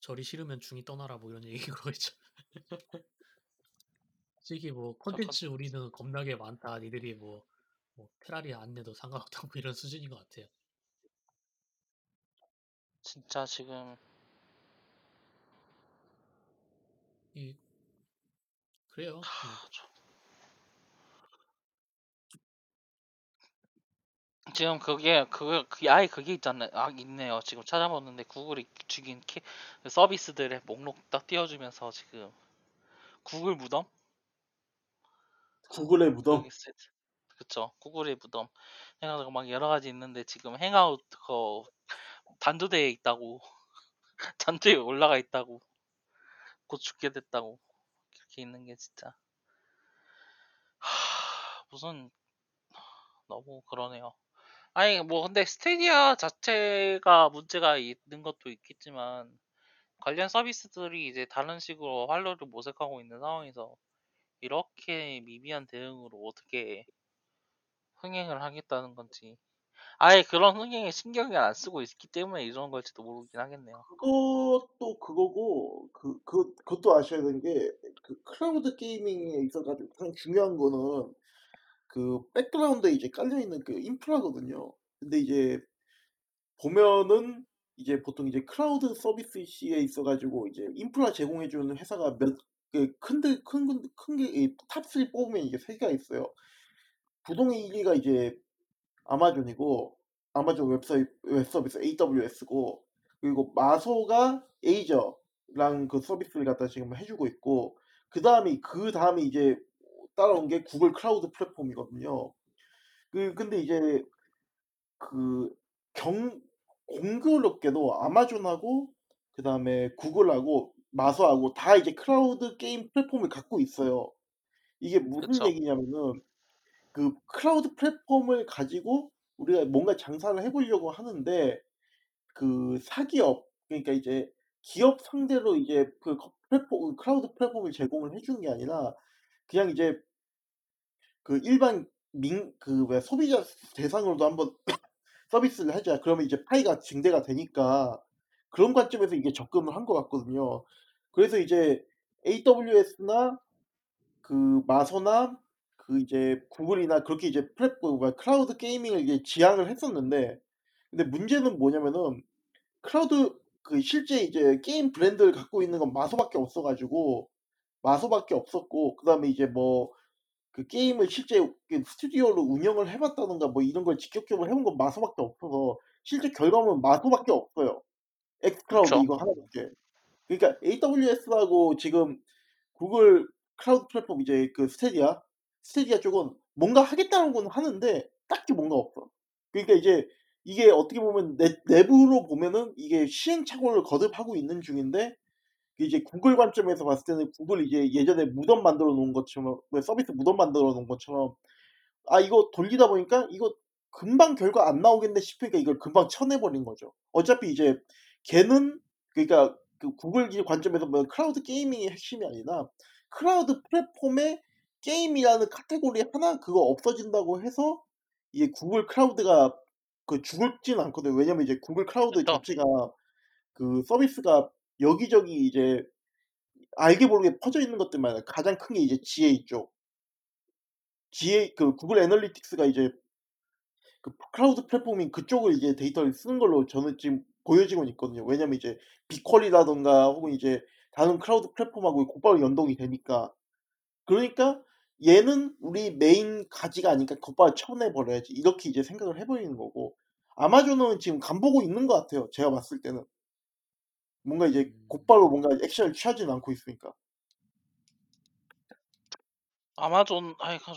Speaker 3: "절이 싫으면 중이 떠나라." 뭐 이런 얘기인 거겠죠. 솔직히
Speaker 1: 뭐저건
Speaker 3: "콘텐츠 우리는 겁나게 많다. 니들이 뭐 뭐 테라리아 안 내도 상관없다." 뭐 이런 수준인 것 같아요.
Speaker 1: 진짜 지금
Speaker 3: 이 그래요.
Speaker 1: 뭐아저 지금 그게 그게 아예 그게 있잖아요. 아 있네요. 지금 찾아봤는데 구글이 죽인 캐그 서비스들의 목록 딱 띄워 주면서 지금 구글 무덤?
Speaker 2: 구글의 무덤?
Speaker 1: 그쵸. 구글의 무덤 해 가지고 막 여러 가지 있는데 지금 행아웃 그거 단조대에 있다고. 단조에 올라가 있다고. 곧 죽게 됐다고. 그렇게 있는 게 진짜 무슨 너무 그러네요. 아니 뭐 근데 스테디아 자체가 문제가 있는 것도 있겠지만 관련 서비스들이 이제 다른 식으로 활로를 모색하고 있는 상황에서 이렇게 미비한 대응으로 어떻게 흥행을 하겠다는 건지 아예 그런 흥행에 신경을 안 쓰고 있기 때문에 이런 걸지도 모르긴 하겠네요.
Speaker 2: 그것도 그거고 그 그 그것도 아셔야 되는 게 그 클라우드 게이밍에 있어 가지고 가장 중요한 거는 그 백그라운드에 이제 깔려 있는 그 인프라거든요. 근데 이제 보면은 이제 보통 이제 클라우드 서비스 시에 있어 가지고 이제 인프라 제공해 주는 회사가 몇그 큰데 큰군큰게이 top 3 뽑으면 이게 3 개가 있어요. 부동의 1 위가 이제 아마존이고 아마존 웹사이 웹 서비스 AWS고 그리고 마소가 Azure랑 그 서비스를 갖다 지금 해 주고 있고 그 다음이 그다음에 이제 따라온 게 구글 클라우드 플랫폼이거든요. 그 근데 이제 그 경 공교롭게도 아마존하고 그다음에 구글하고 마소하고 다 이제 클라우드 게임 플랫폼을 갖고 있어요. 이게 무슨
Speaker 1: 그쵸.
Speaker 2: 얘기냐면은 그 클라우드 플랫폼을 가지고 우리가 뭔가 장사를 해 보려고 하는데 그 사기업 그러니까 이제 기업 상대로 이제 그거 플랫폼 클라우드 플랫폼을 제공을 해 주는 게 아니라 그냥 이제 그 일반 민 그 왜 소비자 대상으로도 한번 서비스를 하자. 그러면 이제 파이가 증대가 되니까 그런 관점에서 이게 접근을 한 것 같거든요. 그래서 이제 AWS나 그 마소나 그 이제 구글이나 그렇게 이제 플랫폼 뭐야 클라우드 게이밍을 이제 지향을 했었는데 근데 문제는 뭐냐면은 클라우드 그 실제 이제 게임 브랜드를 갖고 있는 건 마소밖에 없어 가지고 마소밖에 없었고 그다음에 이제 뭐 그 게임을 실제 그 스튜디오로 운영을 해 봤다든가 뭐 이런 걸 직접적으로 해본 건 마소밖에 없어서 실제 결과물은 마소밖에 없어요.
Speaker 1: xCloud.
Speaker 2: 이거 하나밖에. 그러니까 AWS하고 지금 구글 클라우드 플랫폼 이제 그 스테디아, 스테디아 쪽은 뭔가 하겠다는 건 하는데 딱히 뭔가 없어. 그러니까 이제 이게 어떻게 보면 내 내부로 보면은 이게 시행착오를 거듭하고 있는 중인데 이제 구글 관점에서 봤을 때는 구글이 이제 예전에 무덤 만들어 놓은 것처럼 왜 서비스 무덤 만들어 놓은 것처럼 '아 이거 돌리다 보니까 이거 금방 결과 안 나오겠네.' 싶으니까 이걸 금방 쳐내 버린 거죠. 어차피 이제 걔는 그러니까 그 구글 기 관점에서 보면 클라우드 게이밍이 핵심이 아니라 클라우드 플랫폼에 게임이라는 카테고리 하나 그거 없어진다고 해서 이게 구글 클라우드가 그 죽지는 않거든요. 왜냐면 이제 구글 클라우드. 자체가 그 서비스가 여기저기 이제 알게 모르게 퍼져 있는 것들만 가장 큰 게 이제 GA 쪽. GA 그 구글 Analytics가 이제 그 클라우드 플랫폼인 그쪽을 이제 데이터를 쓰는 걸로 저는 지금 보여지고는 있거든요. 왜냐면 이제 BigQuery라든가 혹은 이제 다른 클라우드 플랫폼하고 곧바로 연동이 되니까. 그러니까 '얘는 우리 메인 가지가 아니니까 곧바로 쳐내 버려야지.' 이렇게 이제 생각을 해 버리는 거고 아마존은 지금 간 보고 있는 것 같아요, 제가 봤을 때는. 뭔가 이제
Speaker 3: 음.
Speaker 2: 곧바로 뭔가 액션을 취하지는 않고 있으니까.
Speaker 1: 아마존 아이고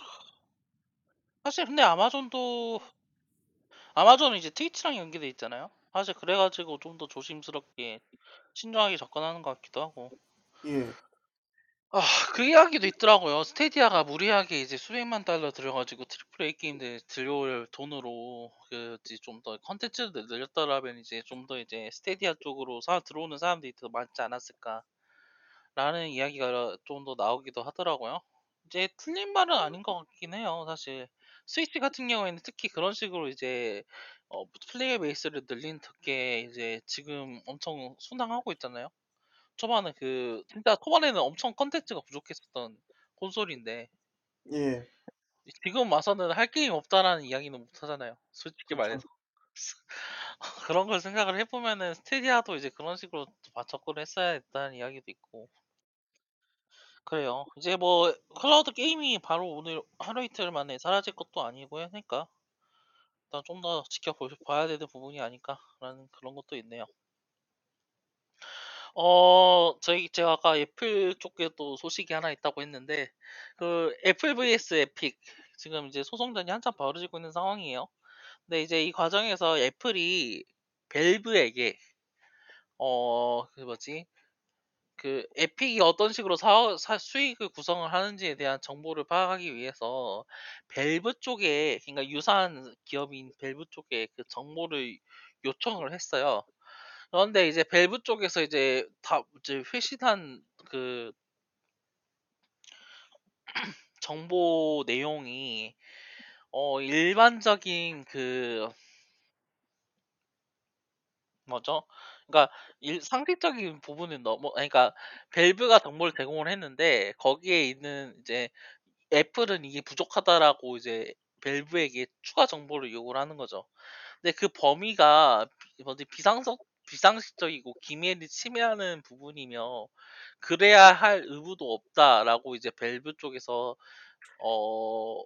Speaker 1: 사실 근데 아마존도 아마존은 이제 트위치랑 연계돼 있잖아요. 사실 그래 가지고 좀 더 조심스럽게 신중하게 접근하는 것 같기도 하고.
Speaker 2: 예.
Speaker 1: 아 그 이야기도 있더라고요. 스테디아가 무리하게 이제 수백만 달러 들여 가지고 triple A 게임들 들여올 돈으로 그 이제 좀더 콘텐츠를 늘렸더라면 이제 좀 더 이제 스테디아 쪽으로 사 들어오는 사람들이 더 많지 않았을까라는 이야기가 좀 더 나오기도 하더라고요. 이제 틀린 말은 아닌 것 같긴 해요, 사실. 스위치 같은 경우에는 특히 그런 식으로 이제 어 player base를 늘린 덕에 이제 지금 엄청 순항하고 있잖아요. 초반에 그 진짜 초반에는 엄청 컨텐츠가 부족했었던 콘솔인데
Speaker 2: 예.
Speaker 1: 지금 와서는 할 게임 없다라는 이야기는 못 하잖아요. 솔직히. 말해서. 그런 걸 생각을 해 보면은 스테디아도 이제 그런 식으로 마 접근을 했어야 했다는 이야기도 있고. 그래요. 이제 뭐 클라우드 게이밍이 바로 오늘 하루 이틀 만에 사라질 것도 아니고 하니까 일단 좀 더 지켜보 봐야 되는 부분이 아닐까라는 그런 것도 있네요. 어 저희 제가 아까 애플 쪽에 또 소식이 하나 있다고 했는데 그 애플 vs 에픽 지금 이제 소송전이 한참 벌어지고 있는 상황이에요. 근데 이제 이 과정에서 애플이 밸브에게 어 그 뭐지 그 에픽이 어떤 식으로 사, 사 수익을 구성을 하는지에 대한 정보를 파악하기 위해서 밸브 쪽에 그러니까 유사한 기업인 밸브 쪽에 그 정보를 요청을 했어요. 그런데 이제 밸브 쪽에서 이제 다 이제 회신한 그 정보 내용이 어 일반적인 그 뭐죠? 그러니까 일 상식적인 부분은 너무 아니 그러니까 밸브가 정보를 제공을 했는데 거기에 있는 이제 애플은 이게 부족하다라고 이제 밸브에게 추가 정보를 요구를 하는 거죠. 근데 그 범위가 비 뭐지 비상적 비상식적이고 기밀을 침해하는 부분이며 그래야 할 의무도 없다라고 이제 밸브 쪽에서 어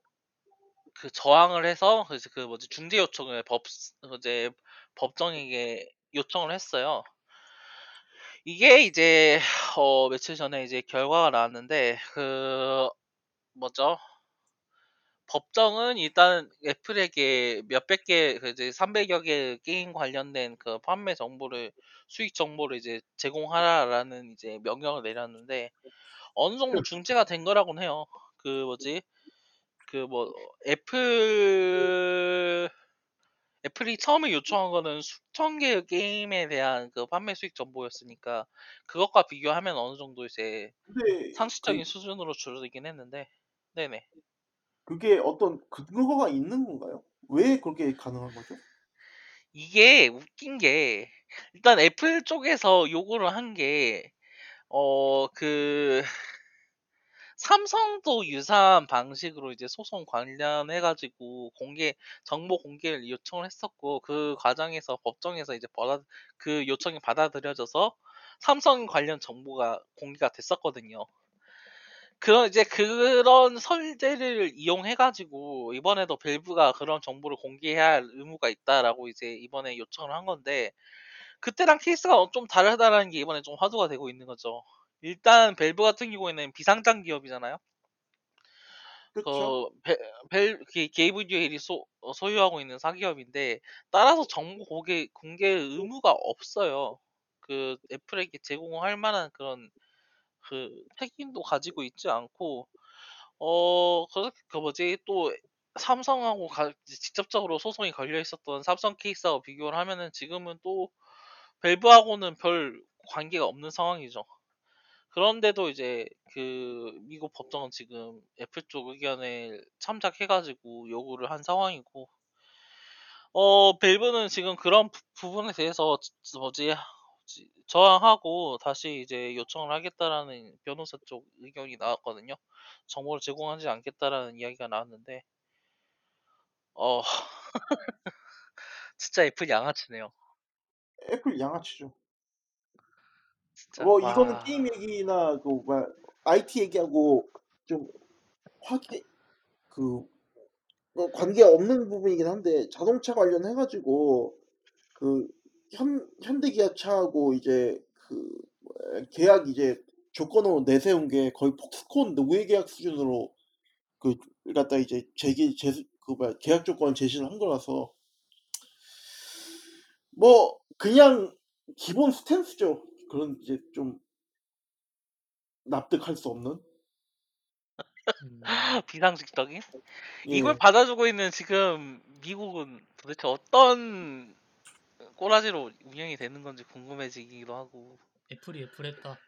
Speaker 1: 그 저항을 해서 그래서 그 뭐지 중재 요청을 법 이제 법정에게 요청을 했어요. 이게 이제 어 며칠 전에 이제 결과가 나왔는데 그 뭐죠? 법정은 일단 애플에게 몇백 개그 이제 300여 개의 게임 관련된 그 판매 정보를 수익 정보를 이제 제공하라라는 이제 명령을 내렸는데 어느 정도 중재가 된 거라고는 해요. 그 뭐지? 그 뭐 애플 애플이 처음에 요청한 거는 수천 개의 게임에 대한 그 판매 수익 정보였으니까 그것과 비교하면 어느 정도 이제
Speaker 2: 근데 그
Speaker 1: 상식적인 수준으로 줄어들긴 했는데 네네.
Speaker 2: 그게 어떤 근거가 있는 건가요? 왜 그렇게 가능한 거죠?
Speaker 1: 이게 웃긴 게 일단 애플 쪽에서 요구를 한 게 어 그 삼성도 유사한 방식으로 이제 소송 관련해 가지고 공개 정보 공개를 요청을 했었고 그 과정에서 법정에서 이제 받아 그 요청이 받아들여져서 삼성 관련 정보가 공개가 됐었거든요. 그런 이제 그런 설제를 이용해 가지고 이번에도 밸브가 그런 정보를 공개해야 할 의무가 있다라고 이제 이번에 요청을 한 건데 그때랑 케이스가 어 좀 다르다라는 게 이번에 좀 화두가 되고 있는 거죠. 일단 밸브 같은 경우에는 비상장 기업이잖아요.
Speaker 2: 그쵸.
Speaker 1: 그 밸브 밸브 그 게이브 뉴웰이 소어 소유하고 있는 사기업인데 따라서 정보 공개 공개 의무가 없어요. 그 애플에게 제공할 만한 그런 그 책임도 가지고 있지 않고 어 그렇 그 뭐지 또 삼성하고 가 직접적으로 소송이 걸려 있었던 삼성 케이스하고 비교를 하면은 지금은 또 밸브하고는 별 관계가 없는 상황이죠. 그런데도 이제 그 미국 법정은 지금 애플 쪽 의견에 참작해 가지고 요구를 한 상황이고 어 밸브는 지금 그런 부 부분에 대해서 뭐지 저항하고 다시 이제 요청을 하겠다라는 변호사 쪽 의견이 나왔거든요. 정보를 제공하지 않겠다라는 이야기가 나왔는데 어 진짜 애플 양아치네요.
Speaker 2: 애플 양아치죠.
Speaker 1: 진짜
Speaker 2: 뭐 이거는
Speaker 1: 와.
Speaker 2: 게임 얘기나 그 뭐야 IT 얘기하고 좀 확 이 그 뭐 관계 없는 부분이긴 한데 자동차 관련해 가지고 그 현 현대기아차하고 이제 그 계약 이제 조건으로 내세운 게 거의 폭스콘 노예 계약 수준으로 그 갖다 이제 제기 제수 그 뭐야 계약 조건 제시를 한 거라서 뭐 그냥 기본 스탠스죠. 그런 이제 좀 납득할 수 없는.
Speaker 3: 음.
Speaker 1: 비상식적인? 이걸
Speaker 2: 예.
Speaker 1: 받아주고 있는 지금 미국은 도대체 어떤 꼬라지로 운영이 되는 건지 궁금해지기도 하고.
Speaker 3: 애플이 애플했다.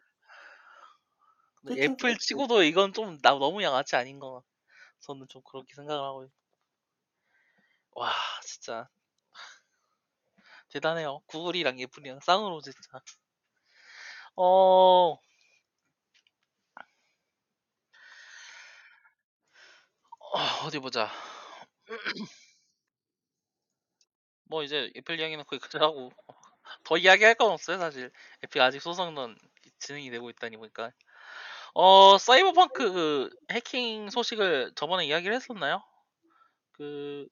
Speaker 1: 근데. 애플 치고도 이건 좀 나 너무 양아치 아닌가. 저는 좀 그렇게 생각을 하고. 있- 와 진짜 대단해요. 구글이랑 애플이랑 쌍으로 진짜. 어 어, 어디 보자. 뭐 이제 애플 이야기는 거의 그대로하고 더 이야기할 건 없어요 사실. 애플 아직 소송 론 진행이 되고 있다니 보니까. 어 사이버펑크 그 해킹 소식을 저번에 이야기를 했었나요? 그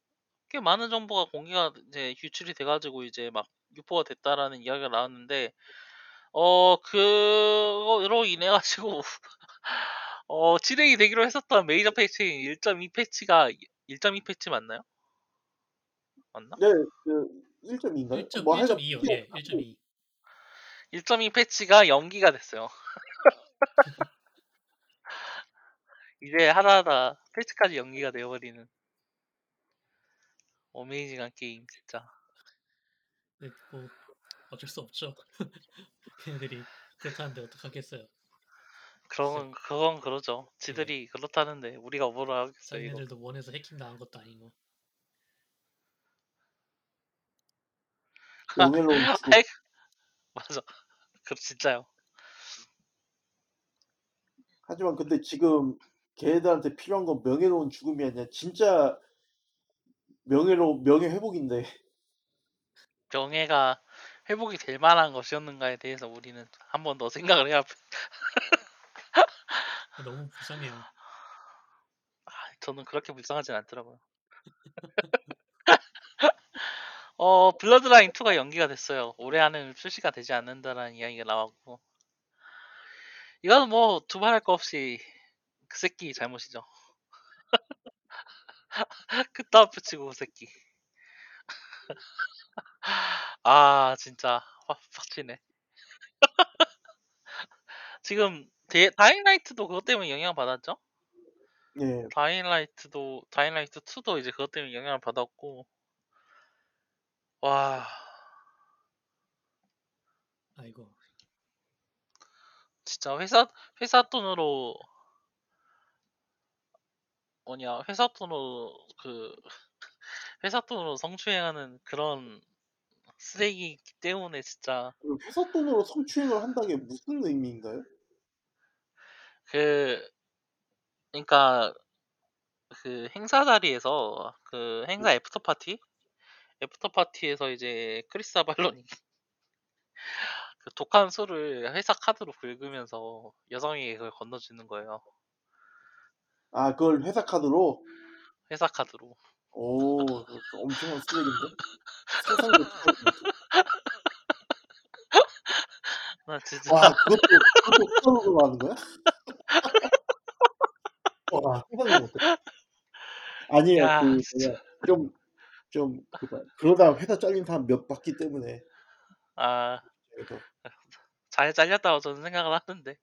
Speaker 1: 꽤 많은 정보가 공개가 이제 유출이 돼가지고 이제 막 유포가 됐다라는 이야기가 나왔는데 어 그거로 인해 가지고 어 진행이 되기로 했었던 메이저 패치인 1.2 패치가 1.2 패치 맞나요? 맞나?
Speaker 2: 네. 그 1.2인가요?
Speaker 3: 1점
Speaker 2: 뭐 하여간
Speaker 3: 1.2요. 예, 1.2.
Speaker 1: 1.2 패치가 연기가 됐어요. 이제 하다하다 패치까지 연기가 되어버리는 어메이징한 게임 진짜.
Speaker 3: 네, 뭐 어쩔 수 없죠. 걔네들이 그렇다는데 어떡하겠어요.
Speaker 1: 그런 그건 그러죠. 지들이 그렇다는데 우리가 뭐라 하겠어요.
Speaker 3: 자기네들도 원해서 해킹 당한 것도 아니고.
Speaker 2: 명예로운 죽음.
Speaker 1: 아이, 맞아. 그 진짜요.
Speaker 2: 하지만 근데 지금 걔네들한테 필요한 건 명예로운 죽음이 아니라 진짜 명예로 명예 회복인데
Speaker 1: 명예가 회복이 될 만한 것이었는가에 대해서 우리는 한 번 더 생각을 해야
Speaker 3: 너무 불쌍해요.
Speaker 1: 아, 저는 그렇게 불쌍하진 않더라고요. 어, 블러드라인 2가 연기가 됐어요. 올해 안에는 출시가 되지 않는다라는 이야기가 나왔고. 이거는 뭐 두말할 거 없이 그 새끼 잘못이죠. 그따 붙이고 그 새끼. 아, 진짜 확 빡치네. 지금 데, 다잉라이트도 그것 때문에 영향 받았죠?
Speaker 2: 예.
Speaker 1: 다잉라이트도 다잉라이트 2도 이제 그것 때문에 영향을 받았고 와
Speaker 3: 아이고.
Speaker 1: 진짜 회사 회사 돈으로 뭐냐 회사 돈으로 그 회사 돈으로 성추행하는 그런 쓰레기이기 때문에 진짜
Speaker 2: 그 회사 돈으로 성추행을 한다는 게 무슨 의미인가요?
Speaker 1: 그 그러니까 그 행사 자리에서 그 행사 애프터 파티 애프터 파티에서 이제 크리스 아발론이 그 독한 술을 회사 카드로 긁으면서 여성에게 그걸 건너주는 거예요.
Speaker 2: 아 그걸 회사 카드로?
Speaker 1: 회사 카드로.
Speaker 2: 오그 엄청난 쓰레기인데? 멘트.
Speaker 1: 나 진짜
Speaker 2: 와 그것도 그것도 카드로 하는 거야? 와 못해. 아니에요.
Speaker 1: 야
Speaker 2: 그 좀 좀그 그러다가 회사 잘린 사람 몇 봤기 때문에.
Speaker 1: 아.
Speaker 2: 그래서.
Speaker 1: 잘 잘렸다고 저는 생각을 하는데.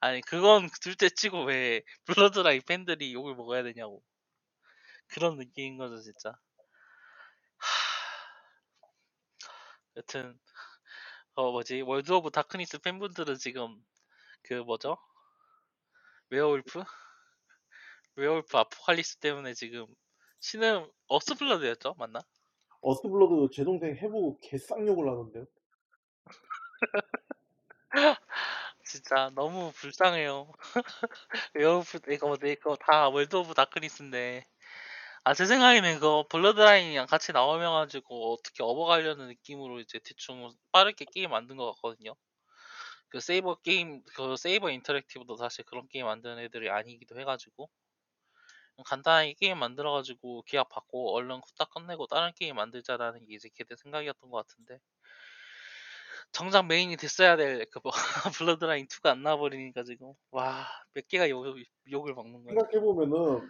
Speaker 1: 아니 그건 둘째치고 왜 블러드라인 팬들이 욕을 먹어야 되냐고. 그런 느낌인 거죠 진짜. 여튼 어 뭐지? 월드 오브 다크니스 팬분들은 지금 그 뭐죠? 웨어울프? 웨어울프 아포칼리스 때문에 지금 신음 어스블러드였죠 맞나?
Speaker 2: 어스블러드 제 동생 해 보고 개쌍욕을 하던데요.
Speaker 1: 진짜 너무 불쌍해요. 웨어울프 이거 뭐 이거 다 월드 오브 다크니스인데 아 제 생각에는 그거 블러드라인이랑 같이 나오면 가지고 어떻게 업어가려는 느낌으로 이제 대충 빠르게 게임 만든 것 같거든요. 그 세이버 게임 그 세이버 인터랙티브도 사실 그런 게임 만드는 애들이 아니기도 해가지고 간단하게 게임 만들어가지고 계약 받고 얼른 후딱 끝내고 다른 게임 만들자라는 게 이제 걔들 생각이었던 것 같은데 정작 메인이 됐어야 될 그 뭐 블러드라인 2가 안 나와버리니까 지금 와 몇 개가 욕, 욕을 먹는 거야.
Speaker 2: 생각해 보면은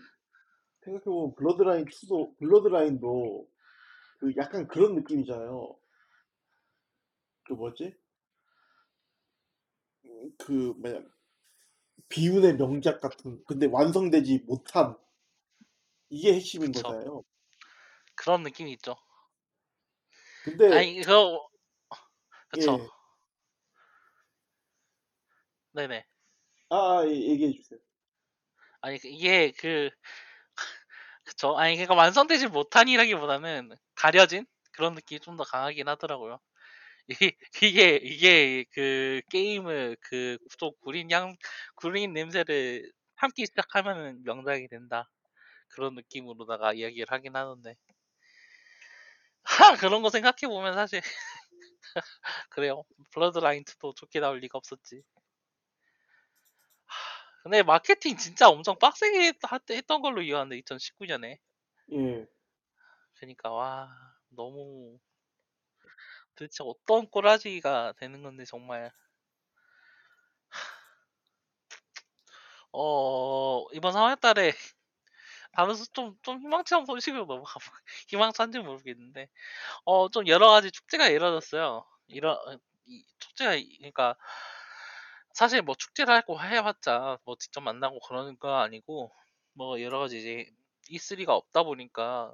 Speaker 2: 생각해 보면 블러드라인 2도 블러드라인도 그 약간 그런 느낌이잖아요. 그 뭐지? 음 그 뭐냐 비운의 명작 같은 근데 완성되지 못한 이게 핵심인
Speaker 1: 그쵸.
Speaker 2: 거잖아요.
Speaker 1: 그런 느낌이 있죠.
Speaker 2: 근데
Speaker 1: 아니 이거 그쵸.
Speaker 2: 예.
Speaker 1: 네네.
Speaker 2: 아 아 예 얘기해 주세요.
Speaker 1: 아니 그 이게 그 그쵸. 아니 그러니까 완성되지 못한이라기보다는 가려진 그런 느낌이 좀 더 강하긴 하더라고요. 이게 이게 이게 그 게임을 그 구도 구린 향 구린 냄새를 참기 시작하면은 명작이 된다. 그런 느낌으로다가 이야기를 하긴 하는데 하, 그런 거 생각해 보면 사실 그래요. 블러드라인 2도 좋게 나올 리가 없었지. 하, 근데 마케팅 진짜 엄청 빡세게 했, 했던 걸로 기억하는데 2019년에.
Speaker 2: 예.
Speaker 1: 그러니까 와 너무 도대체 어떤 꼬라지가 되는 건데 정말 어 이번 3월달에 다른 좀좀 희망찬 소식으로 넘어가 봐. 희망찬지 모르겠는데 어 좀 여러 가지 축제가 이뤄졌어요. 이런 축제가 이- 그러니까 사실 뭐 축제를 하고 해봤자 뭐 직접 만나고 그러는 거 아니고 뭐 여러 가지 이제 E3가 없다 보니까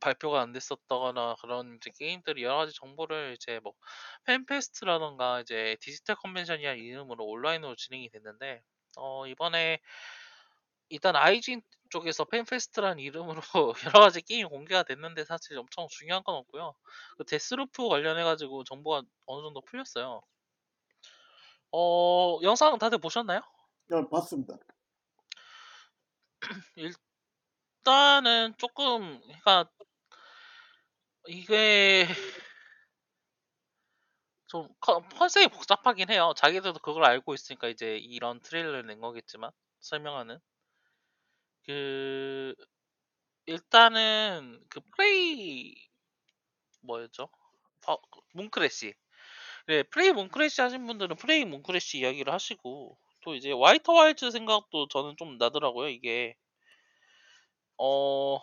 Speaker 1: 발표가 안 됐었다거나 그런 이제 게임들이 여러 가지 정보를 이제 뭐 팬페스트라던가 이제 디지털 컨벤션이라는 이름으로 온라인으로 진행이 됐는데 어 이번에 일단 IGN 쪽에서 팬페스트라는 이름으로 여러 가지 게임이 공개가 됐는데 사실 엄청 중요한 건 없고요. 그 데스루프 관련해 가지고 정보가 어느 정도 풀렸어요. 어 영상 다들 보셨나요?
Speaker 2: 예 봤습니다.
Speaker 1: 일단은 조금 그러니까 이게 좀 컨 컨셉이 복잡하긴 해요. 자기들도 그걸 알고 있으니까 이제 이런 트레일러를 낸 거겠지만 설명하는. 그 일단은 그 프레이 뭐였죠? 어 문크래시. 네 프레이 문크래시 하신 분들은 프레이 문크래시 이야기를 하시고 또 이제 아우터 와일드 생각도 저는 좀 나더라고요 이게. 어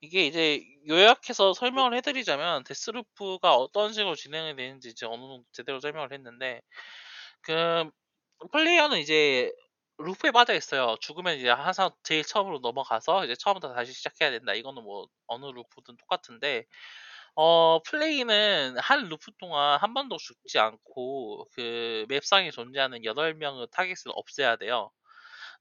Speaker 1: 이게 이제 요약해서 설명을 해 드리자면 데스루프가 어떤 식으로 진행이 되는지 이제 어느 정도 제대로 설명을 했는데 그 플레이어는 이제 루프에 빠져 있어요. 죽으면 이제 항상 제일 처음으로 넘어가서 이제 처음부터 다시 시작해야 된다. 이거는 뭐 어느 루프든 똑같은데 어 플레이는 한 루프 동안 한 번도 죽지 않고 그 맵상에 존재하는 8명의 타겟을 없애야 돼요.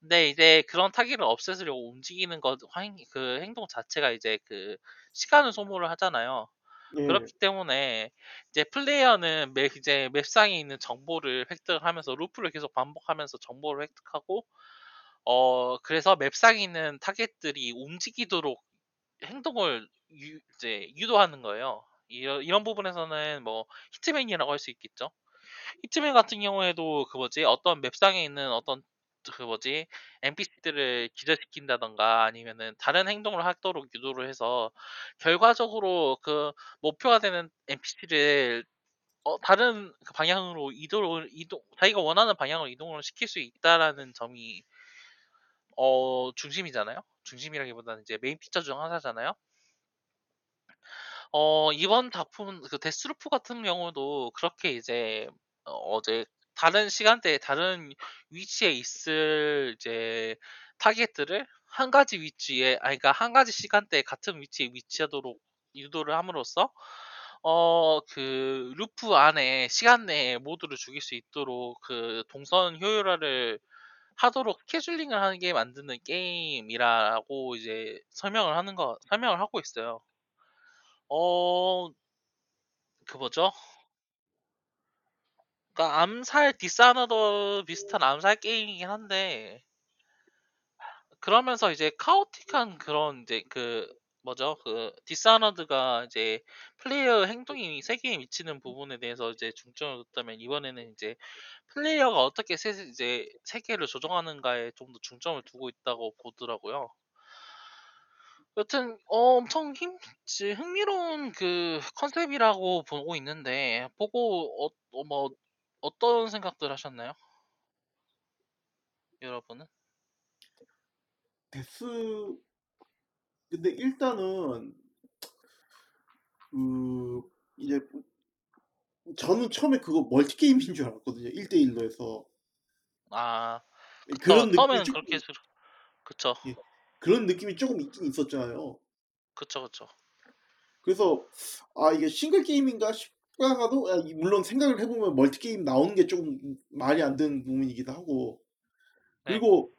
Speaker 1: 근데 이제 그런 타깃을 없애려고 움직이는 것, 행- 그 행동 자체가 이제 그 시간을 소모를 하잖아요.
Speaker 2: 예.
Speaker 1: 그렇기 때문에 이제 플레이어는 맵 이제 맵상에 있는 정보를 획득하면서 루프를 계속 반복하면서 정보를 획득하고 어 그래서 맵상에 있는 타겟들이 움직이도록 행동을 유, 이제 유도하는 거예요. 이런 이런 부분에서는 뭐 히트맨이라고 할 수 있겠죠. 히트맨 같은 경우에도 그 뭐지 어떤 맵상에 있는 어떤 그 뭐지 NPC들을 기절시킨다던가 아니면은 다른 행동을 하도록 유도를 해서 결과적으로 그 목표가 되는 NPC를 어, 다른 그 방향으로 이동을 이동 자기가 원하는 방향으로 이동을 시킬 수 있다라는 점이 어 중심이잖아요. 중심이라기보다는 이제 메인 피처 중 하나잖아요. 어 이번 작품 그 데스루프 같은 경우도 그렇게 이제 어 어제 다른 시간대에 다른 위치에 있을 이제 타겟들을 한 가지 위치에 아니 그러니까 한 가지 시간대에 같은 위치에 위치하도록 유도를 함으로써 어 그 루프 안에 시간 내에 모두를 죽일 수 있도록 그 동선 효율화를 하도록 스케줄링을 하는 게 만드는 게임이라고 이제 설명을 하는 거 설명을 하고 있어요. 어, 그 뭐죠? 그러니까 암살 디스아너드 비슷한 암살 게임이긴 한데 그러면서 이제 카오틱한 그런 이제 그 뭐죠? 그 디스아너드가 이제 플레이어 행동이 세계에 미치는 부분에 대해서 이제 중점을 뒀다면 이번에는 이제 플레이어가 어떻게 세, 이제 세계를 조정하는가에 좀 더 중점을 두고 있다고 보더라고요. 여튼 어, 엄청 힘, 지- 흥미로운 그 컨셉이라고 보고 있는데 보고 어, 어, 뭐 어떤 생각들 하셨나요? 여러분은?
Speaker 2: 데스 근데 일단은 그 이제 저는 처음에 그거 멀티 게임인 줄 알았거든요. 1대1로 해서.
Speaker 1: 아.
Speaker 2: 그런 느낌이
Speaker 1: 처음에는
Speaker 2: 조금
Speaker 1: 그렇게 수- 그쵸,
Speaker 2: 예. 그런 느낌이 조금 있긴 있었잖아요.
Speaker 1: 그쵸, 그쵸.
Speaker 2: 그래서 아 이게 싱글 게임인가 싶 다가도 아, 이- 물론 생각을 해보면 멀티 게임 나오는 게 조금 말이 안 되는 부분이기도 하고
Speaker 1: 네.
Speaker 2: 그리고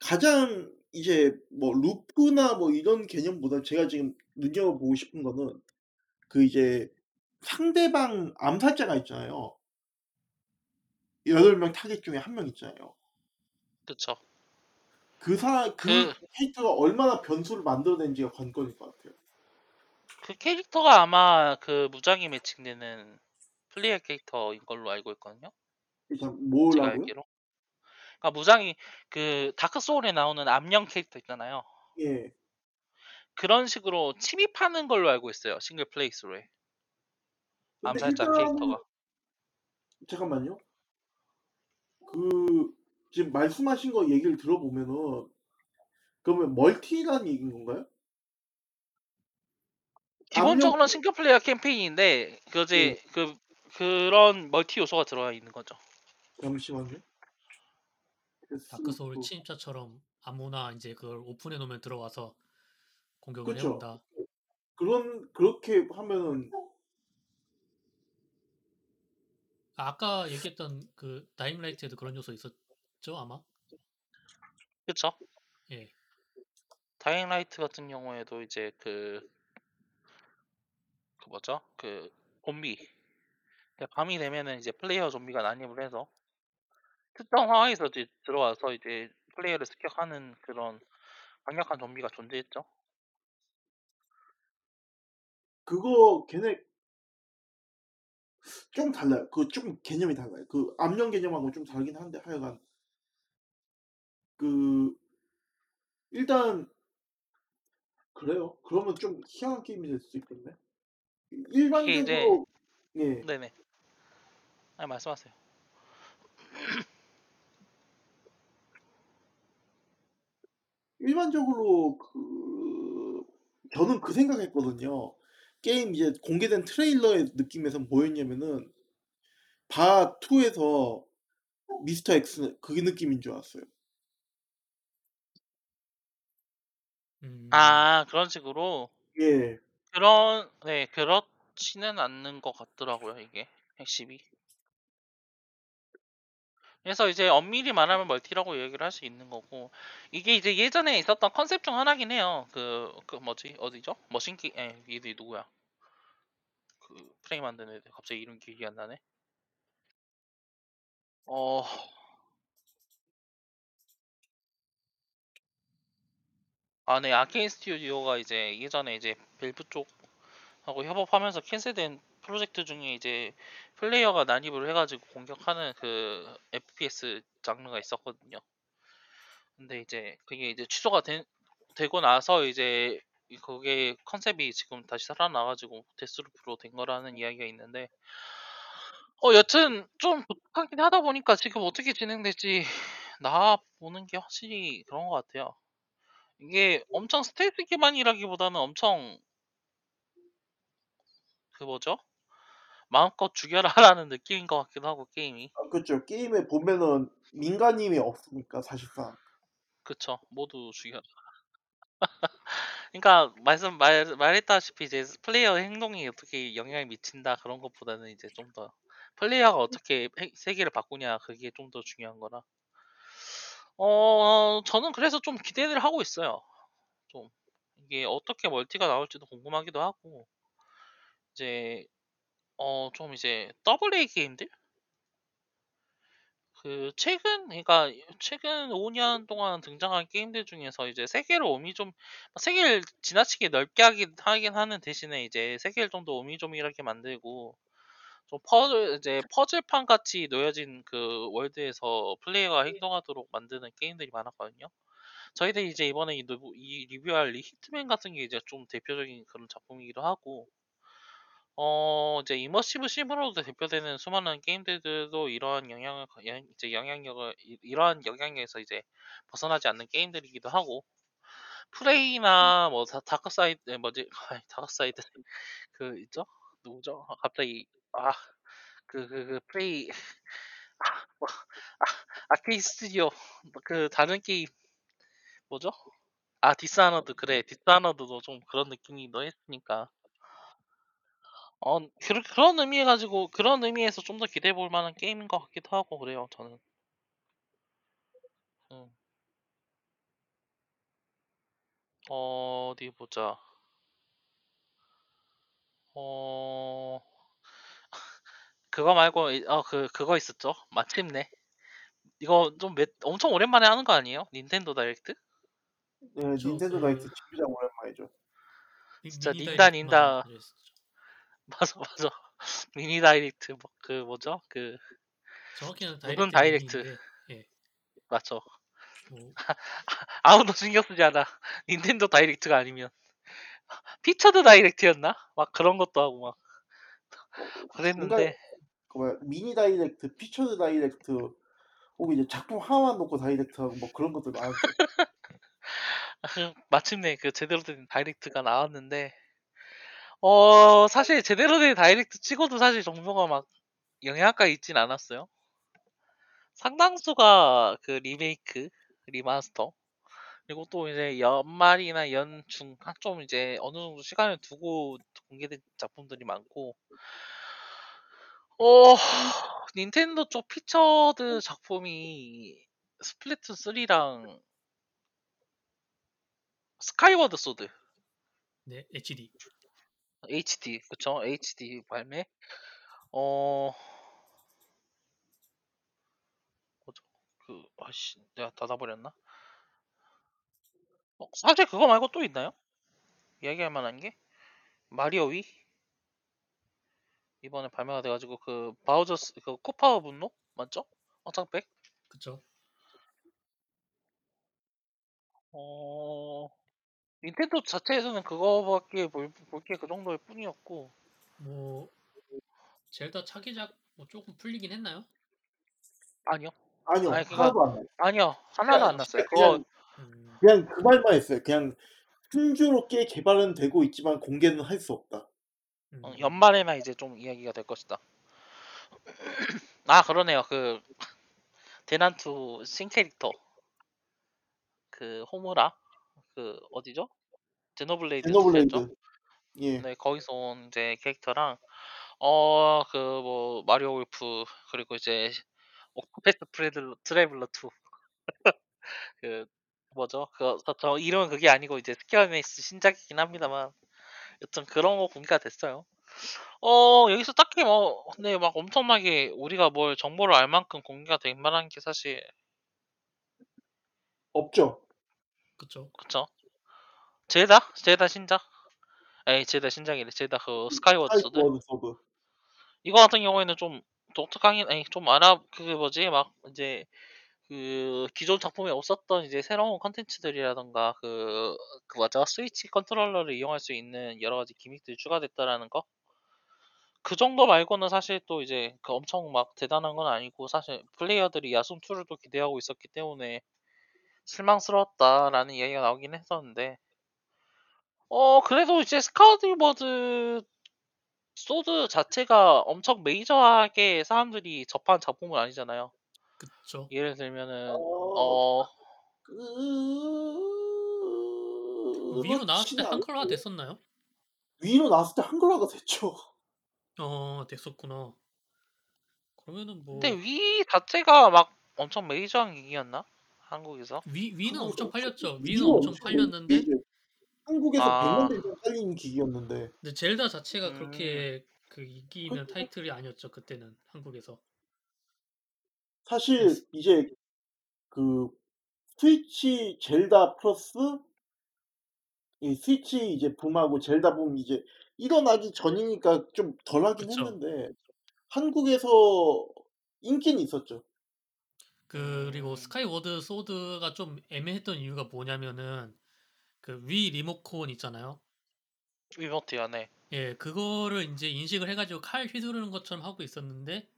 Speaker 2: 가장 이제 뭐 루프나 뭐 이런 개념보다 제가 지금 눈여겨보고 싶은 거는 그 이제 상대방 암살자가 있잖아요. 8명 타겟 중에 한 명 있잖아요.
Speaker 1: 그쵸.
Speaker 2: 그 사, 그
Speaker 1: 그,
Speaker 2: 캐릭터가 얼마나 변수를 만들어낸지가 관건일 것 같아요.
Speaker 1: 그 캐릭터가 아마 그 무작위 매칭되는 플레이어 캐릭터인 걸로 알고 있거든요.
Speaker 2: 참
Speaker 1: 제가
Speaker 2: 뭐라고요?
Speaker 1: 알기로. 그러니까 무장이 그 다크 소울에 나오는 암령 캐릭터 있잖아요.
Speaker 2: 예.
Speaker 1: 그런 식으로 침입하는 걸로 알고 있어요. 싱글 플레이스로에.
Speaker 2: 근데
Speaker 1: 암살자
Speaker 2: 일단
Speaker 1: 캐릭터가.
Speaker 2: 잠깐만요. 그 지금 말씀하신 거 얘기를 들어보면은 그러면 멀티라는 얘기인 건가요?
Speaker 1: 기본적으로는 싱글 플레이어 캠페인인데
Speaker 2: 예.
Speaker 1: 그지 그 그런 멀티 요소가 들어가 있는 거죠.
Speaker 2: 잠시만요.
Speaker 3: 다크 소울. 침입자처럼 아무나 이제 그걸 오픈해 놓으면 들어와서 공격을
Speaker 2: 그쵸.
Speaker 3: 해온다.
Speaker 2: 그런 그렇게 하면은
Speaker 3: 아, 아까 얘기했던 그 다잉라이트에도 그런 요소 있었죠 아마?
Speaker 1: 그렇죠?
Speaker 3: 예.
Speaker 1: 다잉라이트 같은 경우에도 이제 그, 그 뭐죠? 그 좀비. 밤이 되면은 이제 플레이어 좀비가 난입을 해서 특정 상황에서 이제 들어와서 이제 플레이어를 습격하는 그런 강력한 좀비가 존재했죠.
Speaker 2: 그거 걔네 좀 달라요. 그 좀 개념이 달라요. 그 암령 개념하고 좀 다르긴 한데 하여간 그 일단 그래요. 그러면 좀 희한한 게임이 될 수도 있겠네. 일반적으로 예
Speaker 1: 네네. 아니 말씀하세요.
Speaker 2: 일반적으로 그 저는 그 생각했거든요. 게임 이제 공개된 트레일러의 느낌에서 뭐였냐면은 바 2에서 미스터 X 그 느낌인 줄 알았어요.
Speaker 3: 음,
Speaker 1: 아 그런 식으로
Speaker 2: 예.
Speaker 1: 그런 네 그렇지는 않는 것 같더라고요 이게 핵심이. 그래서 이제 엄밀히 말하면 멀티라고 얘기를 할 수 있는 거고 이게 이제 예전에 있었던 컨셉 중 하나긴 해요. 그, 그 뭐지 어디죠? 머신기 에 얘들이 누구야? 그 프레임 만드는 애들 갑자기 이름 기억이 안 나네. 어 아, 네, 아케인 스튜디오가 이제 예전에 이제 밸브 쪽하고 협업하면서 cancel된 프로젝트 중에 이제 플레이어가 난입을 해가지고 공격하는 그 FPS 장르가 있었거든요. 근데 이제 그게 이제 취소가 된- 되고 나서 이제 이- 그게 컨셉이 지금 다시 살아나가지고 데스루프로 된 거라는 이야기가 있는데 어 여튼 좀 독특하긴 하다 보니까 지금 어떻게 진행될지 나 보는 게 확실히 그런 것 같아요. 이게 엄청 스텔스 기반이라기보다는 엄청 그 뭐죠? 마음껏 죽여라라는 느낌인 것 같기도 하고 게임이
Speaker 2: 아, 그렇죠. 게임에 보면은 민간임이 없으니까 사실상.
Speaker 1: 그쵸 모두 죽여라. 그러니까 말씀 말 말했다시피 이제 플레이어 행동이 어떻게 영향을 미친다 그런 것보다는 이제 좀 더 플레이어가 어떻게 해- 세계를 바꾸냐 그게 좀 더 중요한 거라. 어 저는 그래서 좀 기대를 하고 있어요. 좀 이게 어떻게 멀티가 나올지도 궁금하기도 하고 이제 어 좀 이제 double A 게임들 그 최근 그러니까 최근 5년 동안 등장한 게임들 중에서 이제 세계를 오미 좀 세계를 지나치게 넓게 하긴 하는 대신에 이제 세계를 좀 더 오밀조밀하게 만들고 좀 퍼즐 이제 퍼즐판 같이 놓여진 그 월드에서 플레이어가 행동하도록 만드는 게임들이 많았거든요. 저희들이 이제 이번에 이, 리뷰- 이 리뷰할 이 히트맨 같은 게 이제 좀 대표적인 그런 작품이기도 하고 어 이제 immersive sim으로도 대표되는 수많은 게임들도 이러한 영향을 영- 이제 영향력을 이- 이러한 영향력에서 이제 벗어나지 않는 게임들이기도 하고 프레이나 뭐 다, 다크사이드 에, 뭐지? 다크사이드. 그 있죠 누구죠. 아, 갑자기 아그그그 프레이 아, 뭐, 아, 스튜디오. 그 다른 게임 뭐죠? 아 디스아너드. 그래 디스아너드도 좀 그런 느낌이기도 했으니까. 어, 그, 그런 의미 가지고 그런 의미에서 좀 더 기대해 볼 만한 게임인 것 같기도 하고 그래요 저는. 음. 어, 어디 보자 어 그거 말고 어 그 그거 있었죠 마침내 이거 좀 몇, 엄청 오랜만에 하는 거 아니에요 닌텐도 다이렉트
Speaker 2: 네,
Speaker 3: 그렇죠.
Speaker 2: 닌텐도
Speaker 3: 그-
Speaker 2: 다이렉트 진짜 오랜만이죠.
Speaker 3: 미-
Speaker 1: 진짜 닌다, 닌다. 맞아 맞아 미니 다이렉트 뭐, 그 뭐죠 그
Speaker 3: 정확히는
Speaker 1: 모든
Speaker 3: 다이렉트
Speaker 1: 다이렉트.
Speaker 3: 예.
Speaker 1: 맞죠
Speaker 3: 뭐
Speaker 1: 아무도 신경 쓰지 않아 닌텐도 Direct가 아니면 Featured Direct였나 막 그런 것도 하고 막 그랬는데
Speaker 2: 그 뭐야 미니 Direct, Featured Direct, 혹은 이제 작품 하나만 놓고 Direct 하고 뭐 그런 것들 많았죠.
Speaker 1: 마침내 그 제대로 된 Direct가 나왔는데 어 사실 제대로 된 Direct 치고도 사실 정보가 막 영양가 있진 않았어요. 상당수가 그 리메이크, remaster 그리고 또 이제 연말이나 연중 좀 이제 어느 정도 시간을 두고 공개된 작품들이 많고. 어 닌텐도 쪽 featured 작품이 Splatoon 3랑 Skyward Sword.
Speaker 3: 네 HD
Speaker 1: HD 그쵸? HD 발매? 어 뭐죠? 그 아씨 내가 닫아버렸나 어, 사실 그거 말고 또 있나요? 이야기할 만한 게? 마리오 위 이번에 발매가 돼가지고 그 바우저스 그 코파워 분노? 맞죠? 어창백?
Speaker 3: 그쵸.
Speaker 1: 어 닌텐도 자체에서는 그거밖에 볼게그 정도일 뿐이었고.
Speaker 3: 뭐 젤다 차기작 뭐 조금 풀리긴 했나요?
Speaker 1: 아니요.
Speaker 2: 아니요.
Speaker 1: 아니, 그거-
Speaker 2: 하나도 안 나요.
Speaker 1: 아니요. 하나도 안 났어요. 그거
Speaker 2: 그냥
Speaker 3: 음,
Speaker 2: 그냥 그 말만 했어요. 그냥 순조롭게 개발은 되고 있지만 공개는 할 수 없다.
Speaker 3: 음,
Speaker 1: 어, 연말에나 이제 좀 이야기가 될 것이다. 아 그러네요. 그 대난투 신 캐릭터 그 호무라 그 어디죠? 제노블레이드
Speaker 2: 제노블레이드. 예.
Speaker 1: 네 거기서 온 이제 캐릭터랑 어 그 뭐 Mario Golf 그리고 이제 Octopath Traveler Traveler 2. 그 뭐죠? 그저 이름은 그게 아니고 이제 Square Enix 신작이긴 합니다만 여튼 그런 거 공개가 됐어요. 어 여기서 딱히 뭐 근데 막 엄청나게 우리가 뭘 정보를 알 만큼 공개가 될 만한 게 사실
Speaker 2: 없죠.
Speaker 3: 그쵸?
Speaker 1: 그쵸? Zelda? Zelda 신작? 에이 Zelda 신작이래. Zelda 그 Skyward Sword.
Speaker 2: Skyward Sword.
Speaker 1: 이거 같은 경우에는 좀 독특하긴 아니 좀 알아 그 뭐지 막 이제 그 기존 작품에 없었던 이제 새로운 컨텐츠들이라던가 그, 그 뭐죠 스위치 컨트롤러를 이용할 수 있는 여러 가지 gimmick들이 추가됐다라는 거. 그 정도 말고는 사실 또 이제 그 엄청 막 대단한 건 아니고 사실 플레이어들이 야숨 2를 또 기대하고 있었기 때문에 실망스러웠다라는 이야기가 나오긴 했었는데 어 그래도 이제 Skyward Sword 자체가 엄청 메이저하게 사람들이 접한 작품은 아니잖아요.
Speaker 3: 그쵸?
Speaker 1: 예를 들면은
Speaker 2: 어,
Speaker 1: 어
Speaker 2: 그...
Speaker 3: Wii로 나왔을 때 한글화
Speaker 2: 안.
Speaker 3: 됐었나요?
Speaker 2: Wii로 나왔을 때 한글화가 됐죠.
Speaker 3: 어 됐었구나. 그러면은 뭐
Speaker 1: 근데 위 자체가 막 엄청 메이저한 기기였나? 한국에서?
Speaker 3: 위 위는 엄청
Speaker 2: 한국에서
Speaker 3: 팔렸죠. 위는
Speaker 2: 위로
Speaker 3: 엄청
Speaker 2: 엄청
Speaker 3: 팔렸는데
Speaker 2: 이제 한국에서
Speaker 1: 아.
Speaker 2: 100만 대 팔린 기기였는데
Speaker 3: 근데 젤다 자체가
Speaker 1: 음.
Speaker 3: 그렇게 그 인기 있는
Speaker 2: 그렇죠.
Speaker 3: 타이틀이 아니었죠 그때는 한국에서.
Speaker 2: 사실 이제 그 스위치 젤다 플러스 이 스위치 이제 붐하고 젤다 붐 이제 일어나기 전이니까 좀 덜하긴
Speaker 3: 그쵸.
Speaker 2: 했는데 한국에서 인기는 있었죠.
Speaker 3: 그리고
Speaker 1: 음.
Speaker 3: Skyward Sword가 좀 애매했던 이유가 뭐냐면은 그 Wii 리모컨 있잖아요.
Speaker 1: 위버트야, 네.
Speaker 3: 예, 그거를 이제 인식을 해 가지고 칼 휘두르는 것처럼 하고 있었는데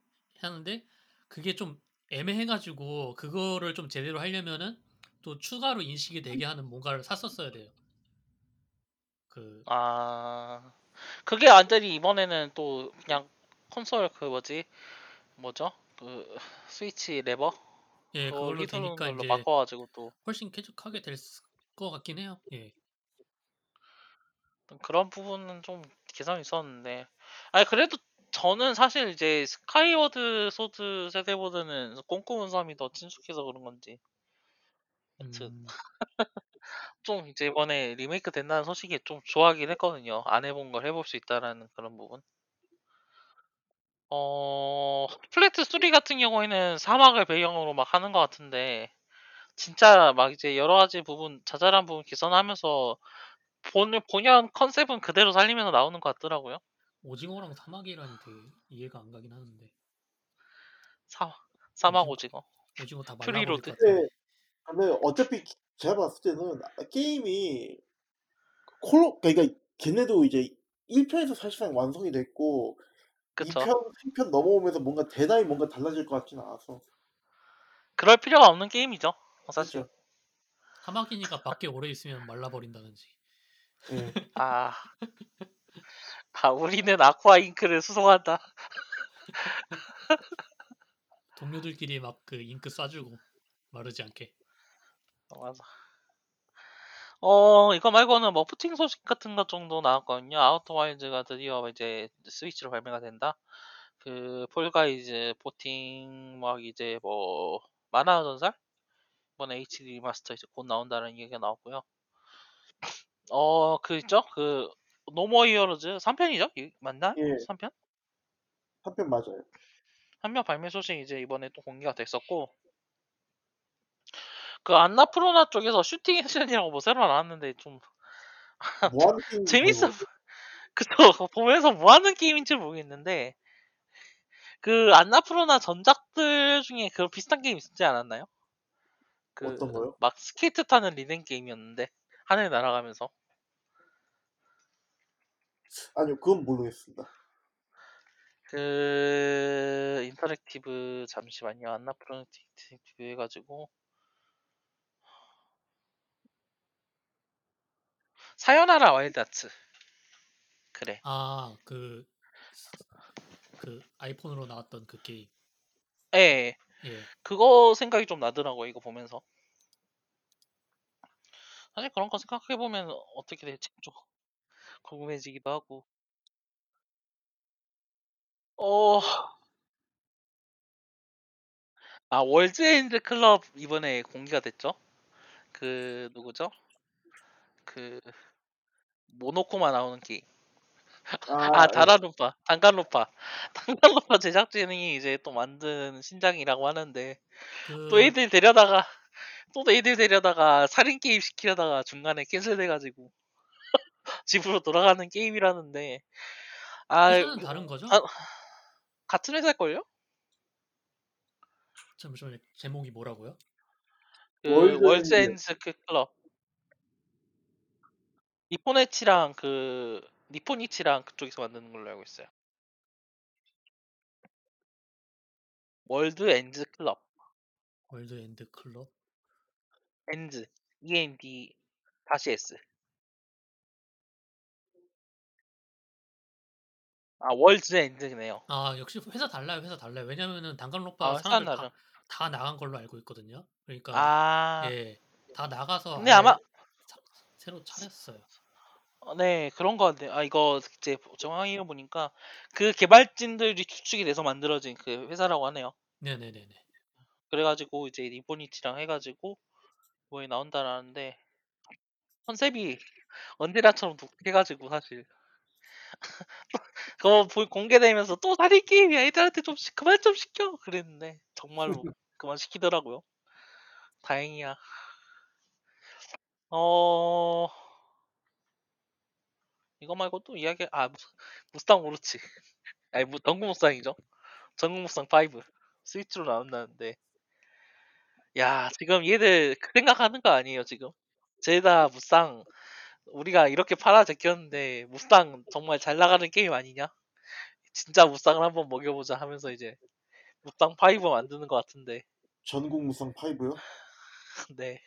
Speaker 3: 하는데 그게 좀 애매해가지고 그거를 좀 제대로 하려면은 또 추가로 인식이 되게 하는 뭔가를 샀었어야 돼요. 그
Speaker 1: 아 그게 완전히 이번에는 또 그냥 콘솔 그 뭐지 뭐죠? 그 스위치 레버
Speaker 3: 예,
Speaker 1: 그걸
Speaker 3: 그걸로 되니까
Speaker 1: 걸로
Speaker 3: 이제
Speaker 1: 바꿔가지고 또
Speaker 3: 훨씬 쾌적하게 될 것 같긴 해요. 예.
Speaker 1: 그런 부분은 좀 개선이 있었는데 아니 그래도 저는 사실 이제 Skyward Sword 세대보다는 꿈꾸는 섬이 더 친숙해서 그런 건지 여튼
Speaker 3: 음,
Speaker 1: 좀 이제 이번에 리메이크 된다는 소식이 좀 좋아하긴 했거든요. 안 해본 걸 해볼 수 있다라는 그런 부분. 어, Splatoon 3 같은 경우에는 사막을 배경으로 막 하는 것 같은데, 진짜 막 이제 여러 가지 부분, 자잘한 부분 개선하면서 본, 본연 컨셉은 그대로 살리면서 나오는 것 같더라고요.
Speaker 3: 오징어랑 사막이라니 되게 이해가 안 가긴 하는데
Speaker 1: 사, 사막
Speaker 3: 오징어.
Speaker 1: 오징어.
Speaker 3: 오징어 다
Speaker 1: Fury
Speaker 3: 말라버릴
Speaker 1: Road.
Speaker 3: 것 같은데.
Speaker 2: 근데 근데 어차피 제가 봤을 때는 게임이 콜 그러니까 걔네도 이제 1편에서 사실상 완성이 됐고
Speaker 1: 그쵸?
Speaker 2: 2편, 3편 넘어오면서 뭔가 대단히 뭔가 달라질 것 같지는 않아서
Speaker 1: 그럴 필요가 없는 게임이죠. 사실.
Speaker 2: 그렇죠.
Speaker 3: 사막이니까 밖에 오래 있으면 말라버린다든지.
Speaker 2: 예.
Speaker 1: 아. 아, 우리는 aqua 잉크를 수송한다.
Speaker 3: 동료들끼리 막 그 잉크 쏴주고 마르지 않게.
Speaker 1: 어, 맞아. 어, 이거 말고는 뭐 porting 소식 같은 것 정도 나왔거든요. Outer Wilds가 드디어 이제 스위치로 발매가 된다. 그 Fall Guys porting 막 이제 뭐 마나 전설 이번에 HD remaster 이제 곧 나온다는 얘기가 나왔고요. 어, 그 있죠? 그 No More Heroes 3편이죠? 맞나?
Speaker 2: 예.
Speaker 1: 3편?
Speaker 2: 3편 맞아요.
Speaker 1: 3편 발매 소식 이제 이번에 또 공개가 됐었고 그 Annapurna 쪽에서 슈팅 액션이라고 뭐 새로 나왔는데 좀
Speaker 2: 뭐
Speaker 1: 재밌어.
Speaker 2: 잘
Speaker 1: 그쵸. 보면서 뭐 하는 게임인지 모르겠는데, 그, Annapurna 전작들 중에 그런 비슷한 게임 있지 않았나요? 그,
Speaker 2: 어떤 거요?
Speaker 1: 막 스케이트 타는 리듬 게임이었는데, 하늘 날아가면서.
Speaker 2: 아니요, 그건 모르겠습니다.
Speaker 1: 그, Interactive, 잠시만요. Annapurna Interactive 해가지고. Sayonara Wild Hearts. 그래.
Speaker 3: 아, 그, 그 iPhone으로 나왔던 그 게임.
Speaker 1: 예,
Speaker 3: 예.
Speaker 1: 그거 생각이 좀 나더라고요. 이거 보면서. 사실 그런 거 생각해 보면 어떻게 될지 좀 궁금해지기도 하고. 어, 아 월드 엔드 클럽 이번에 공개가 됐죠? 그 누구죠? 그 모노쿠마 나오는 게임. 아
Speaker 2: 아,
Speaker 1: 단간론파, 단간론파, 단간론파 제작진이 이제 또 만든 신작이라고 하는데
Speaker 3: 그
Speaker 1: 또 애들 데려다가 또 애들 데려다가 살인 게임 시키려다가 중간에 cancel돼가지고 집으로 돌아가는 게임이라는데 아
Speaker 3: 회사는 다른 거죠?
Speaker 1: 아, 같은 회사일걸요?
Speaker 3: 잠시만요. 제목이 뭐라고요?
Speaker 1: 그
Speaker 2: 월드. 엔드
Speaker 1: 그 클럽 니폰이치랑 그 니폰이치랑 그쪽에서 만드는 걸로 알고 있어요. 월드 엔드 클럽
Speaker 3: 월드 엔드 클럽.
Speaker 1: 엔드 E N D 다시 S 아 월즈 엔드네요.
Speaker 3: 아 역시 회사 달라요. 회사 달라요. 왜냐면은
Speaker 1: 아
Speaker 3: 단간론파
Speaker 1: 회사
Speaker 3: 사람들. 다, 다 나간 걸로 알고 있거든요. 그러니까
Speaker 1: 아
Speaker 3: 예, 다 나가서
Speaker 1: 근데 아마
Speaker 3: 사- 새로 차렸어요.
Speaker 1: 어, 네 그런 거 같네. 아 이거 이제 정황이 보니까 그 개발진들이 추측이 돼서 만들어진 그 회사라고 하네요.
Speaker 3: 네네네네.
Speaker 1: 그래가지고 이제 니포니치랑 해가지고 뭐에 나온다라는데 컨셉이 언제나처럼 독해가지고 사실 그거 보- 공개되면서 또 살인 게임이야 애들한테 좀 시- 그만 좀 시켜 그랬는데 정말로 그만 시키더라고요. 다행이야. 어 이거 말고 또 이야기 아 무- 무스탕 오르치 아니 무 전국 무쌍이죠. 전국 무쌍 5 스위치로 나온다는데 야 지금 얘들 그 생각하는 거 아니에요 지금? 제다 무쌍 우리가 이렇게 팔아 제꼈는데 무쌍 정말 잘 나가는 게임 아니냐? 진짜 무쌍을 한번 먹여보자 하면서 이제 무쌍 5 만드는 것 같은데
Speaker 2: 전국 무쌍 5요?
Speaker 1: 네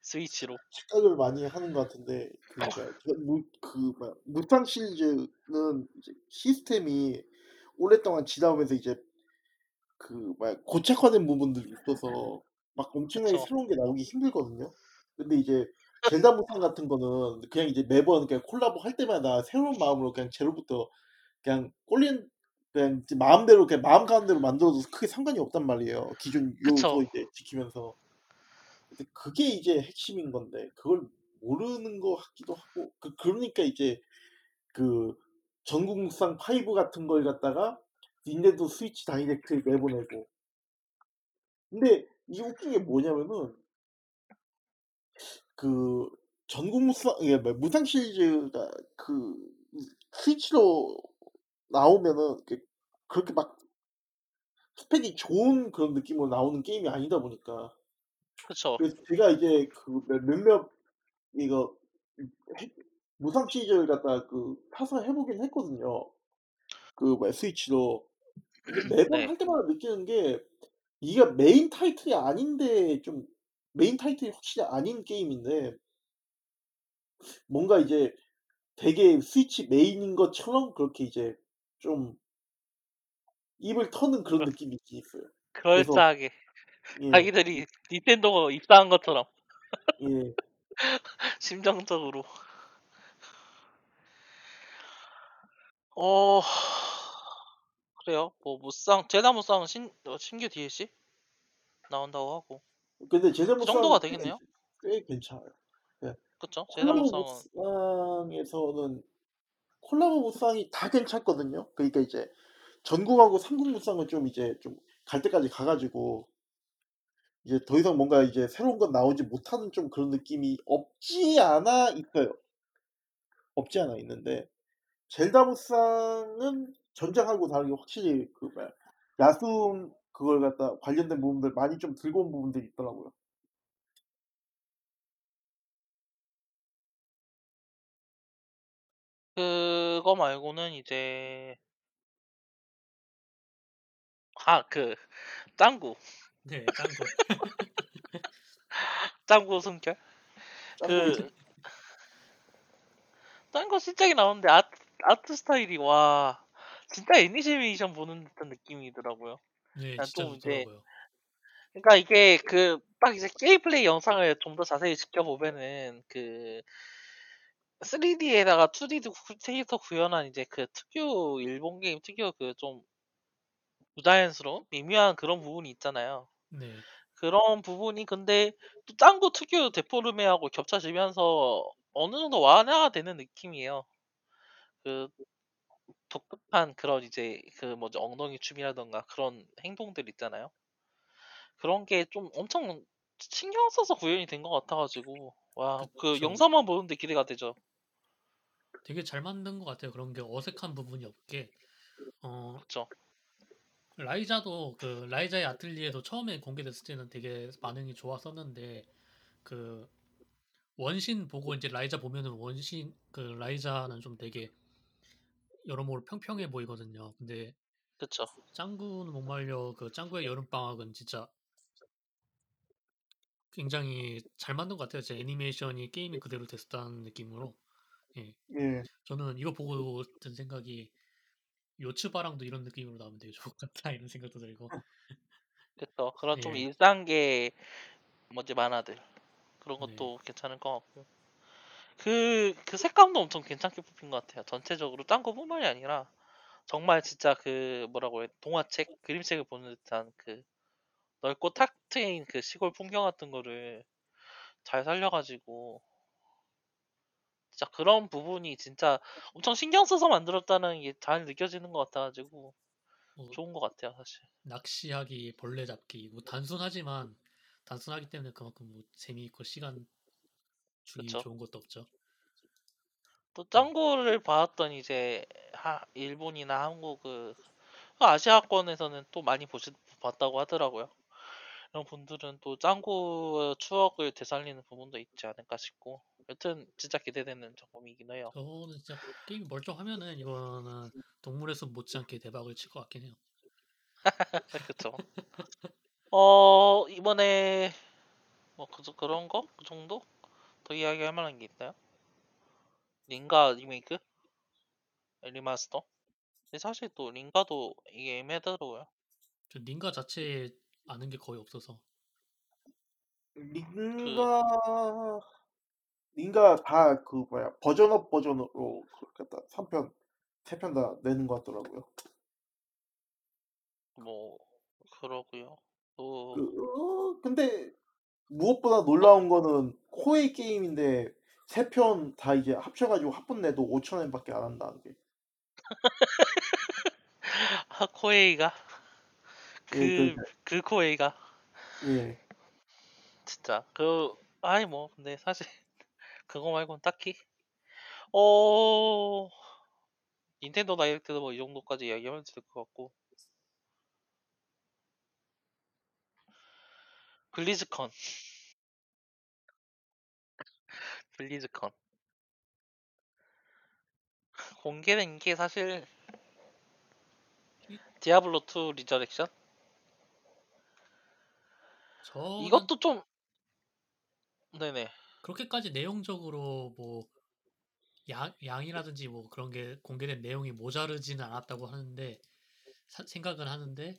Speaker 1: 스위치로
Speaker 2: 착각을 많이 하는 것 같은데 그러니까 무, 그 뭐야, 무쌍 시리즈는 시스템이 오랫동안 지나오면서 이제 그 고착화된 부분들이 있어서 막 엄청나게
Speaker 1: 그쵸.
Speaker 2: 새로운 게 나오기 힘들거든요. 근데 이제 무쌍 같은 거는 그냥 이제 매번 그냥 콜라보 할 때마다 새로운 마음으로 그냥 제로부터 그냥 꼴린 그냥 이제 마음대로 그냥 마음 가는 대로 만들어도 크게 상관이 없단 말이에요. 기존
Speaker 1: 그쵸.
Speaker 2: 요소 이제 지키면서. 근데 그게 이제 핵심인 건데 그걸 모르는 것 같기도 하고 그 그러니까 이제 그 전국 무쌍 5 같은 걸 갖다가 닌텐도 스위치 다이렉트에 내보내고 근데 이 웃긴 게 뭐냐면은 그 전국 무쌍 이게 뭐 무쌍 시리즈가 그 스위치로 나오면은 그렇게 막 스펙이 좋은 그런 느낌으로 나오는 게임이 아니다 보니까
Speaker 1: 그쵸.
Speaker 2: 그래서 제가 이제 그 몇- 몇몇 이거 해- 무상 시리즈를 갖다 그 타서 해보긴 했거든요. 그 스위치로. 매번
Speaker 1: 네.
Speaker 2: 할 때마다 느끼는 게 이게 메인 타이틀이 아닌데 좀 메인 타이틀이 확실히 아닌 게임인데 뭔가 이제 되게 스위치 메인인 것처럼 그렇게 이제 좀 입을 터는 그런
Speaker 1: 그럴-
Speaker 2: 느낌이 있어요.
Speaker 1: 그럴싸하게
Speaker 2: 예,
Speaker 1: 자기들이 닌텐도가 입사한 것처럼
Speaker 2: 예.
Speaker 1: 심정적으로 어 그래요. 뭐 무쌍 젤다 무쌍 신 어, 신규 DLC 나온다고 하고
Speaker 2: 근데 제자
Speaker 1: 그 정도가 되겠네요.
Speaker 2: 꽤 괜찮아요.
Speaker 1: 그쵸? 제다
Speaker 2: 콜라보
Speaker 1: 무쌍은
Speaker 2: 무쌍에서는 콜라보 무쌍이 다 괜찮거든요. 그러니까 이제 전국하고 삼국 무쌍은 좀 이제 좀 갈 때까지 가가지고 이제 더 이상 뭔가 이제 새로운 건 나오지 못하는 좀 그런 느낌이 없지 않아 있어요. 없지 않아 있는데 젤다 무쌍은 전작하고 다르게 확실히 그 뭐야 야숨 그걸 갖다 관련된 부분들 많이 좀 들고 온 부분들이 있더라고요.
Speaker 1: 그거 말고는 이제 아 그 짱구
Speaker 3: 네, 짱구.
Speaker 1: 짱구 숨결
Speaker 2: 짱구
Speaker 1: 그 짱구 신작이 나오는데 아트, 아트 스타일이 와 진짜 애니메이션 보는 듯한 느낌이더라고요.
Speaker 3: 네,
Speaker 1: 난
Speaker 3: 진짜
Speaker 1: 또 이제
Speaker 3: 좋더라고요.
Speaker 1: 그러니까 이게 그 딱 이제 게임 플레이 영상을 좀 더 자세히 지켜보면은 그 3D에다가 2D도 캐릭터 구현한 이제 그 특유 일본 게임 특유 그 좀 부자연스러운 미묘한 그런 부분이 있잖아요.
Speaker 3: 네.
Speaker 1: 그런 부분이 근데 또 짱구 특유 데포르메하고 겹쳐지면서 어느 정도 완화가 되는 느낌이에요. 그 독특한 그런 이제 그 뭐지 엉덩이 춤이라던가 그런 행동들 있잖아요. 그런 게 좀 엄청 신경 써서 구현이 된 것 같아가지고 와 그
Speaker 3: 그쵸.
Speaker 1: 영상만 보는데 기대가 되죠.
Speaker 3: 되게 잘 만든 것 같아요. 그런 게 어색한 부분이 없게. 어,
Speaker 1: 그쵸.
Speaker 3: 라이자도 그 라이자의 아틀리에도 처음에 공개됐을 때는 되게 반응이 좋았었는데 그 원신 보고 이제 라이자 보면은 원신 그 라이자는 좀 되게 여러모로 평평해 보이거든요. 근데
Speaker 1: 그쵸.
Speaker 3: 짱구는 못 말려 그 짱구의 여름방학은 진짜 굉장히 잘 만든 것 같아요. 제 애니메이션이 게임이 그대로 됐다는 느낌으로. 예.
Speaker 2: 예.
Speaker 3: 저는 이거 보고 든 생각이 요츠바랑도 이런 느낌으로 나오면 되게 좋을 것 같다 이런 생각도 들고.
Speaker 1: 그쵸. 그런 좀
Speaker 3: 예.
Speaker 1: 일상계 뭐지 만화들 그런
Speaker 3: 네.
Speaker 1: 것도 괜찮을 것 같고 그, 그 색감도 엄청 괜찮게 뽑힌 것 같아요. 전체적으로 짱구뿐만이 아니라 정말 진짜 그 뭐라고 해 동화책 그림책을 보는 듯한 그 넓고 탁 트인 그 시골 풍경 같은 거를 잘 살려가지고 진짜 그런 부분이 진짜 엄청 신경 써서 만들었다는 게 잘 느껴지는 것 같아가지고
Speaker 3: 뭐
Speaker 1: 좋은 것 같아요 사실.
Speaker 3: 낚시하기, 벌레 잡기, 뭐 단순하지만 단순하기 때문에 그만큼 뭐 재미있고 시간 주기
Speaker 1: 그쵸.
Speaker 3: 좋은 것도 없죠.
Speaker 1: 또 짱구를 봤던 이제 하, 일본이나 한국 그 아시아권에서는 또 많이 보시 봤다고 하더라고요. 이런 분들은 또 짱구의 추억을 되살리는 부분도 있지 않을까 싶고 여튼 진짜 기대되는 작품이긴 해요.
Speaker 3: 저는 진짜 게임이 멀쩡하면은 이거는 동물의 숲 못지않게 대박을 칠 것 같긴 해요.
Speaker 1: 그쵸. 어 이번에 뭐 그, 그런 거? 그 정도? 더 이야기할 만한 게 있나요? 닌가 리메이크? 리마스터? 근데 사실 또 닌가도 이게 애매하더라고요.
Speaker 3: 저 닌가 자체에 아는 게 거의 없어서
Speaker 2: 닌가 닌가 다 그 뭐야 버전업 버전으로 그 갖다 3편 3편 다 내는 것 같더라고요.
Speaker 1: 뭐 그러고요. 또
Speaker 2: 그 어, 근데 무엇보다 놀라운 거는 코에이 게임인데 세편다 이제 합쳐가지고 합본 내도 5천엔밖에 안 한다는 게.
Speaker 1: 아, 코에이가?
Speaker 2: 예,
Speaker 1: 그
Speaker 2: 그,
Speaker 1: 그 코에이가?
Speaker 2: 예.
Speaker 1: 진짜. 그 아니 뭐 근데 사실 그거 말고는 딱히. 어 닌텐도 다이렉트도 뭐 이 정도까지 이야기하면 될 것 같고 블리즈컨. 블리즈컨. 공개된 게 사실
Speaker 3: 이-
Speaker 1: 디아블로 2 리저렉션?
Speaker 3: 저는
Speaker 1: 이것도 좀 네네.
Speaker 3: 그렇게까지 내용적으로 뭐 양, 양이라든지 뭐 그런 게 공개된 내용이 모자르지는 않았다고 하는데 사- 생각은 하는데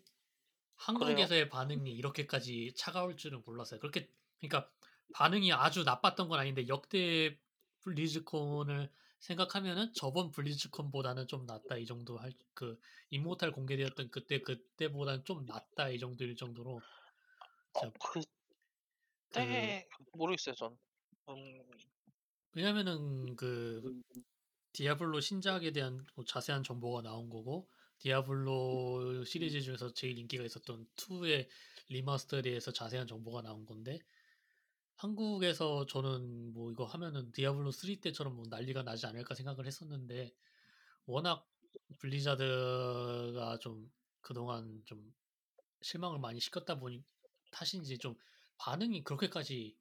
Speaker 3: 한국에서의 반응이 이렇게까지 차가울 줄은 몰랐어요. 그렇게 그러니까 반응이 아주 나빴던 건 아닌데 역대 블리즈콘을 생각하면은 저번 블리즈콘보다는 좀 낫다 이 정도 할 그 이모탈 공개되었던 그때 그때보다는 좀 낫다 이 정도일 정도로
Speaker 1: 어, 그때
Speaker 3: 그
Speaker 1: 모르겠어요 전. 음,
Speaker 3: 왜냐면은 그 디아블로 신작에 대한 뭐 자세한 정보가 나온 거고 디아블로 시리즈 중에서 제일 인기가 있었던 2의 리마스터에 대해서 자세한 정보가 나온 건데 한국에서 저는 뭐 이거 하면은 디아블로 3 때처럼 뭐 난리가 나지 않을까 생각을 했었는데 워낙 블리자드가 좀 그동안 좀 실망을 많이 시켰다 보니 탓인지 좀 반응이 그렇게까지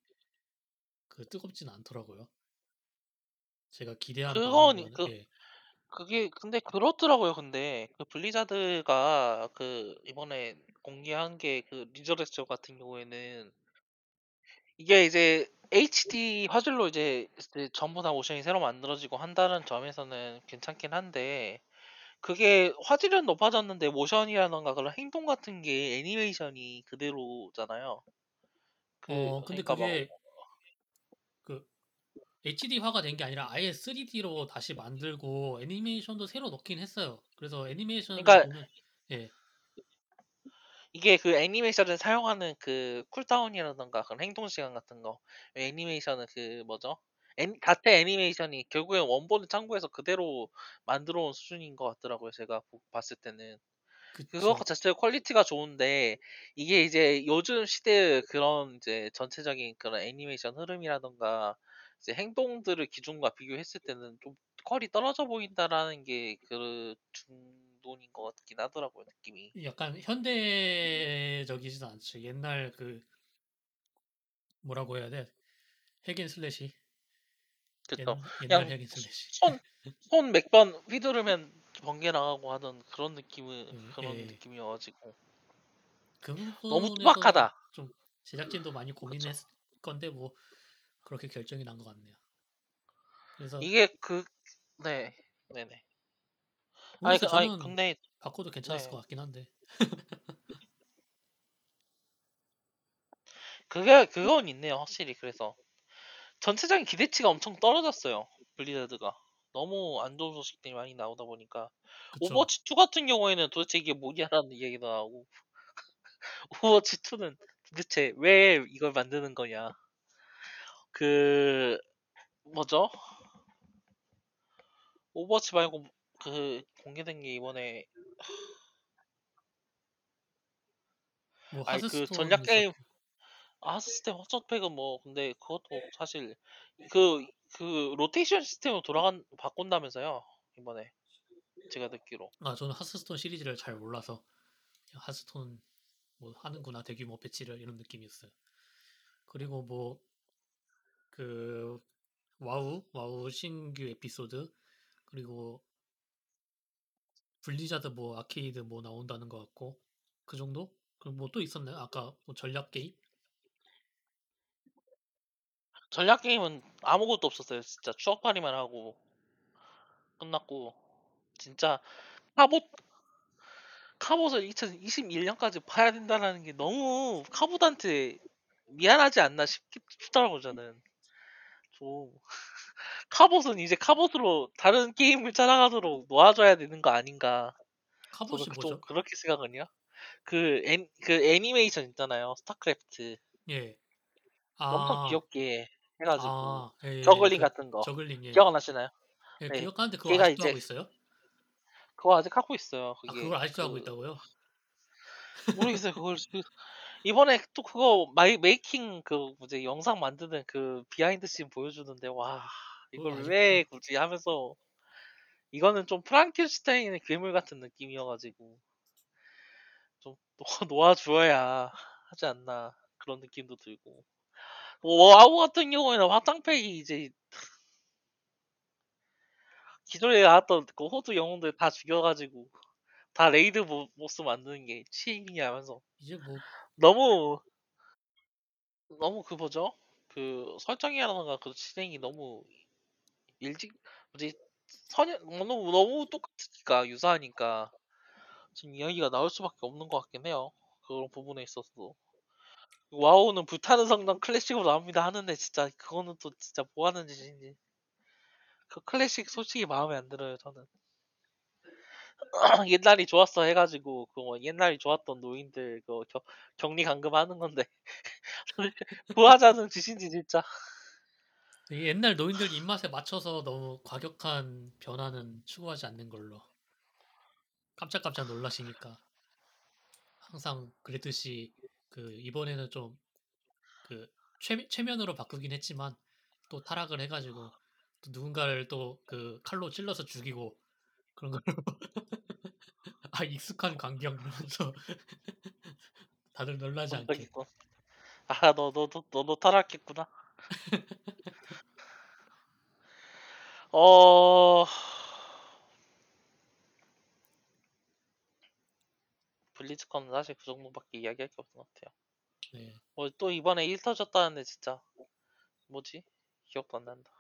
Speaker 3: 그 뜨겁진 않더라고요. 제가 기대한 바만큼은
Speaker 1: 그
Speaker 3: 예.
Speaker 1: 그게 근데 그렇더라고요 근데 그 블리자드가 그 이번에 공개한 게 그 리저렉션 같은 경우에는 이게 이제 HD 화질로 이제 이제 전부 다 모션이 새로 만들어지고 한다는 점에서는 괜찮긴 한데 그게 화질은 높아졌는데 모션이라던가 그런 행동 같은 게 애니메이션이 그대로잖아요. 그
Speaker 3: 어 근데
Speaker 1: 그러니까 막
Speaker 3: 그게 그 HD화가 된 게 아니라 아예 3D로 다시 만들고 애니메이션도 새로 넣긴 했어요. 그래서 애니메이션을
Speaker 1: 그러니까
Speaker 3: 보면 예.
Speaker 1: 이게 그 애니메이션을 사용하는 그 cooldown이라던가 그런 행동 시간 같은 거 애니메이션은 그 뭐죠? 애, 자체 애니메이션이 결국엔 원본을 참고해서 그대로 만들어 온 수준인 것 같더라고요. 제가 보- 봤을 때는 그거
Speaker 3: 그쵸.
Speaker 1: 자체 퀄리티가 좋은데 이게 이제 요즘 시대의 그런 이제 전체적인 그런 애니메이션 흐름이라던가 이제 행동들을 기준과 비교했을 때는 좀 퀄이 떨어져 보인다라는 게 그 중론인 것 같긴 하더라고요 느낌이.
Speaker 3: 약간 현대적이지도 않죠. 옛날 그 뭐라고 해야 돼? hack and slash. 옛,
Speaker 1: 그쵸.
Speaker 3: 옛날
Speaker 1: 그냥
Speaker 3: hack and slash.
Speaker 1: 손 손 몇 번 휘두르면 번개 나가고 하던 그런 느낌은
Speaker 3: 음,
Speaker 1: 그런
Speaker 3: 예.
Speaker 1: 느낌이어가지고
Speaker 3: 그
Speaker 1: 너무 투박하다.
Speaker 3: 좀 제작진도 많이 고민했 건데 뭐 그렇게 결정이 난 것 같네요. 그래서
Speaker 1: 이게 그 네, 네 네. 아니,
Speaker 3: 모르겠어요.
Speaker 1: 그, 아니 근데
Speaker 3: 바꿔도 괜찮았을
Speaker 1: 네.
Speaker 3: 것 같긴 한데.
Speaker 1: 그게 그건 있네요 확실히 그래서 전체적인 기대치가 엄청 떨어졌어요 블리자드가 너무 안 좋은 소식들이 많이 나오다 보니까
Speaker 3: 그쵸.
Speaker 1: 오버워치 2 같은 경우에는 도대체 이게 뭐냐라는 이야기도 나오고 오버워치 2는 도대체 왜 이걸 만드는 거냐 그 뭐죠 오버워치 말고 그 공개된 게 이번에
Speaker 3: 뭐
Speaker 1: 아니 그 전략 게임
Speaker 3: 있었고.
Speaker 1: 하스스톤 확장팩은 뭐 근데 그것도 사실 그그 로테이션 시스템으로 돌아간 바꾼다면서요 이번에 제가 듣기로
Speaker 3: 아 저는 하스스톤 시리즈를 잘 몰라서 그냥 하스스톤 뭐 하는구나 대규모 배치를 이런 느낌이었어요. 그리고 뭐 그 와우 와우 신규 에피소드 그리고 블리자드 뭐 아케이드 뭐 나온다는 것 같고 그 정도? 그럼 뭐 또 있었나요? 아까 뭐 전략 게임?
Speaker 1: 전략 게임은 아무것도 없었어요 진짜 추억팔이만 하고 끝났고 진짜 카봇 카봇을 2021년까지 봐야 된다는 게 너무 카봇한테 미안하지 않나 싶, 싶더라고 저는 좀 카봇은 이제 카봇으로 다른 게임을 찾아가도록 놓아줘야 되는 거 아닌가
Speaker 3: 카봇이
Speaker 1: 그- 좀
Speaker 3: 뭐죠?
Speaker 1: 그렇게 생각은요 그, 애, 그 애니메이션 있잖아요 스타크래프트
Speaker 3: 예.
Speaker 1: 엄청
Speaker 3: 아,
Speaker 1: 귀엽게 해가지고
Speaker 3: 아, 예, 예,
Speaker 1: 저글링
Speaker 3: 그
Speaker 1: 같은 거
Speaker 3: 저글링 예.
Speaker 1: 기억 안 나시나요?
Speaker 3: 예,
Speaker 1: 네.
Speaker 3: 기억하는데 그거 아직도
Speaker 1: 이제
Speaker 3: 하고 있어요?
Speaker 1: 그거 아직 하고 있어요.
Speaker 3: 아,
Speaker 1: 그게
Speaker 3: 그걸 아직도 하고
Speaker 1: 그-
Speaker 3: 있다고요?
Speaker 1: 모르겠어요. 그걸 그- 이번에 또 그거 마이 making 그 뭐지 영상 만드는 그 behind scene 보여주는데 와 이걸
Speaker 3: 그걸
Speaker 1: 왜 굳이 하면서 이거는 좀 프랑켄슈타인의 괴물 같은 느낌이어가지고 좀 놓- 놓아주어야 하지 않나 그런 느낌도 들고. 뭐 와우 같은 경우에는 확장팩이 이제 기존에 나왔던 그 호드 영웅들 다 죽여가지고 다 레이드 보, 보스 만드는 게 취미냐 하면서.
Speaker 3: 이제 뭐
Speaker 1: 너무 너무 그 뭐죠? 그 설정이라던가 그 진행이 너무 일찍 뭐지 선여 너무 너무 똑같으니까 유사하니까 지금 이야기가 나올 수밖에 없는 것 같긴 해요. 그런 부분에 있어서도 와우는 불타는 성당 클래식으로 나옵니다 하는데 진짜 그거는 또 진짜 뭐 하는 짓인지 그 클래식 솔직히 마음에 안 들어요 저는 옛날이 좋았어 해가지고 그뭐 옛날이 좋았던 노인들 그 겨- 격리 감금하는 건데. 뭐 하자는 짓인지 진짜.
Speaker 3: 이 옛날 노인들 입맛에 맞춰서 너무 과격한 변화는 추구하지 않는 걸로. 깜짝깜짝 놀라시니까. 항상 그랬듯이 그 이번에는 좀 그 최면으로 바꾸긴 했지만 또 타락을 해가지고 또 누군가를 또 그 칼로 찔러서 죽이고 그런 걸로. 아 익숙한 광경 이러면서 다들 놀라지 않게.
Speaker 1: 아너 너너 너도 타락했구나. 어. 블리즈컨은 사실 그 정도밖에 이야기할 게 없는 것 같아요.
Speaker 3: 네.
Speaker 1: 어, 또 이번에 1 터졌다는데 진짜. 뭐지? 기억도 안 난다.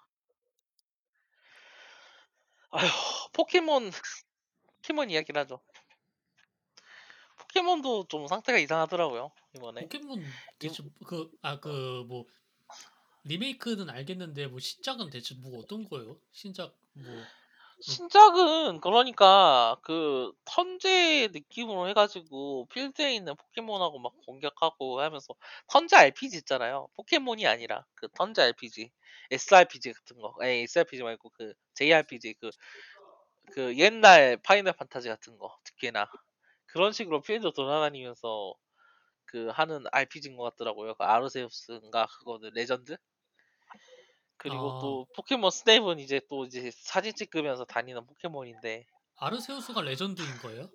Speaker 1: 아휴 포켓몬 포켓몬 이야기를 하죠 포켓몬도 좀 상태가 이상하더라고요 이번에
Speaker 3: 포켓몬 대체 그아 그 뭐 리메이크는 알겠는데 뭐 신작은 대체 뭐 어떤 거예요? 신작 뭐
Speaker 1: 신작은 그러니까 그 턴제 느낌으로 해가지고 필드에 있는 포켓몬하고 막 공격하고 하면서 턴제 RPG 있잖아요. 포켓몬이 아니라 그 턴제 RPG, SRPG 같은 거. 아니 SRPG 말고 그 JRPG 그 그 옛날 파이널 판타지 같은 거 특히나 그런 식으로 필드 돌아다니면서 그 하는 RPG인 것 같더라고요. 그 아르세우스인가 그거는 레전드. 그리고
Speaker 3: 아.
Speaker 1: 또 포켓몬 스냅은 이제 또 이제 사진 찍으면서 다니는 포켓몬인데
Speaker 3: 아르세우스가 레전드인 거예요?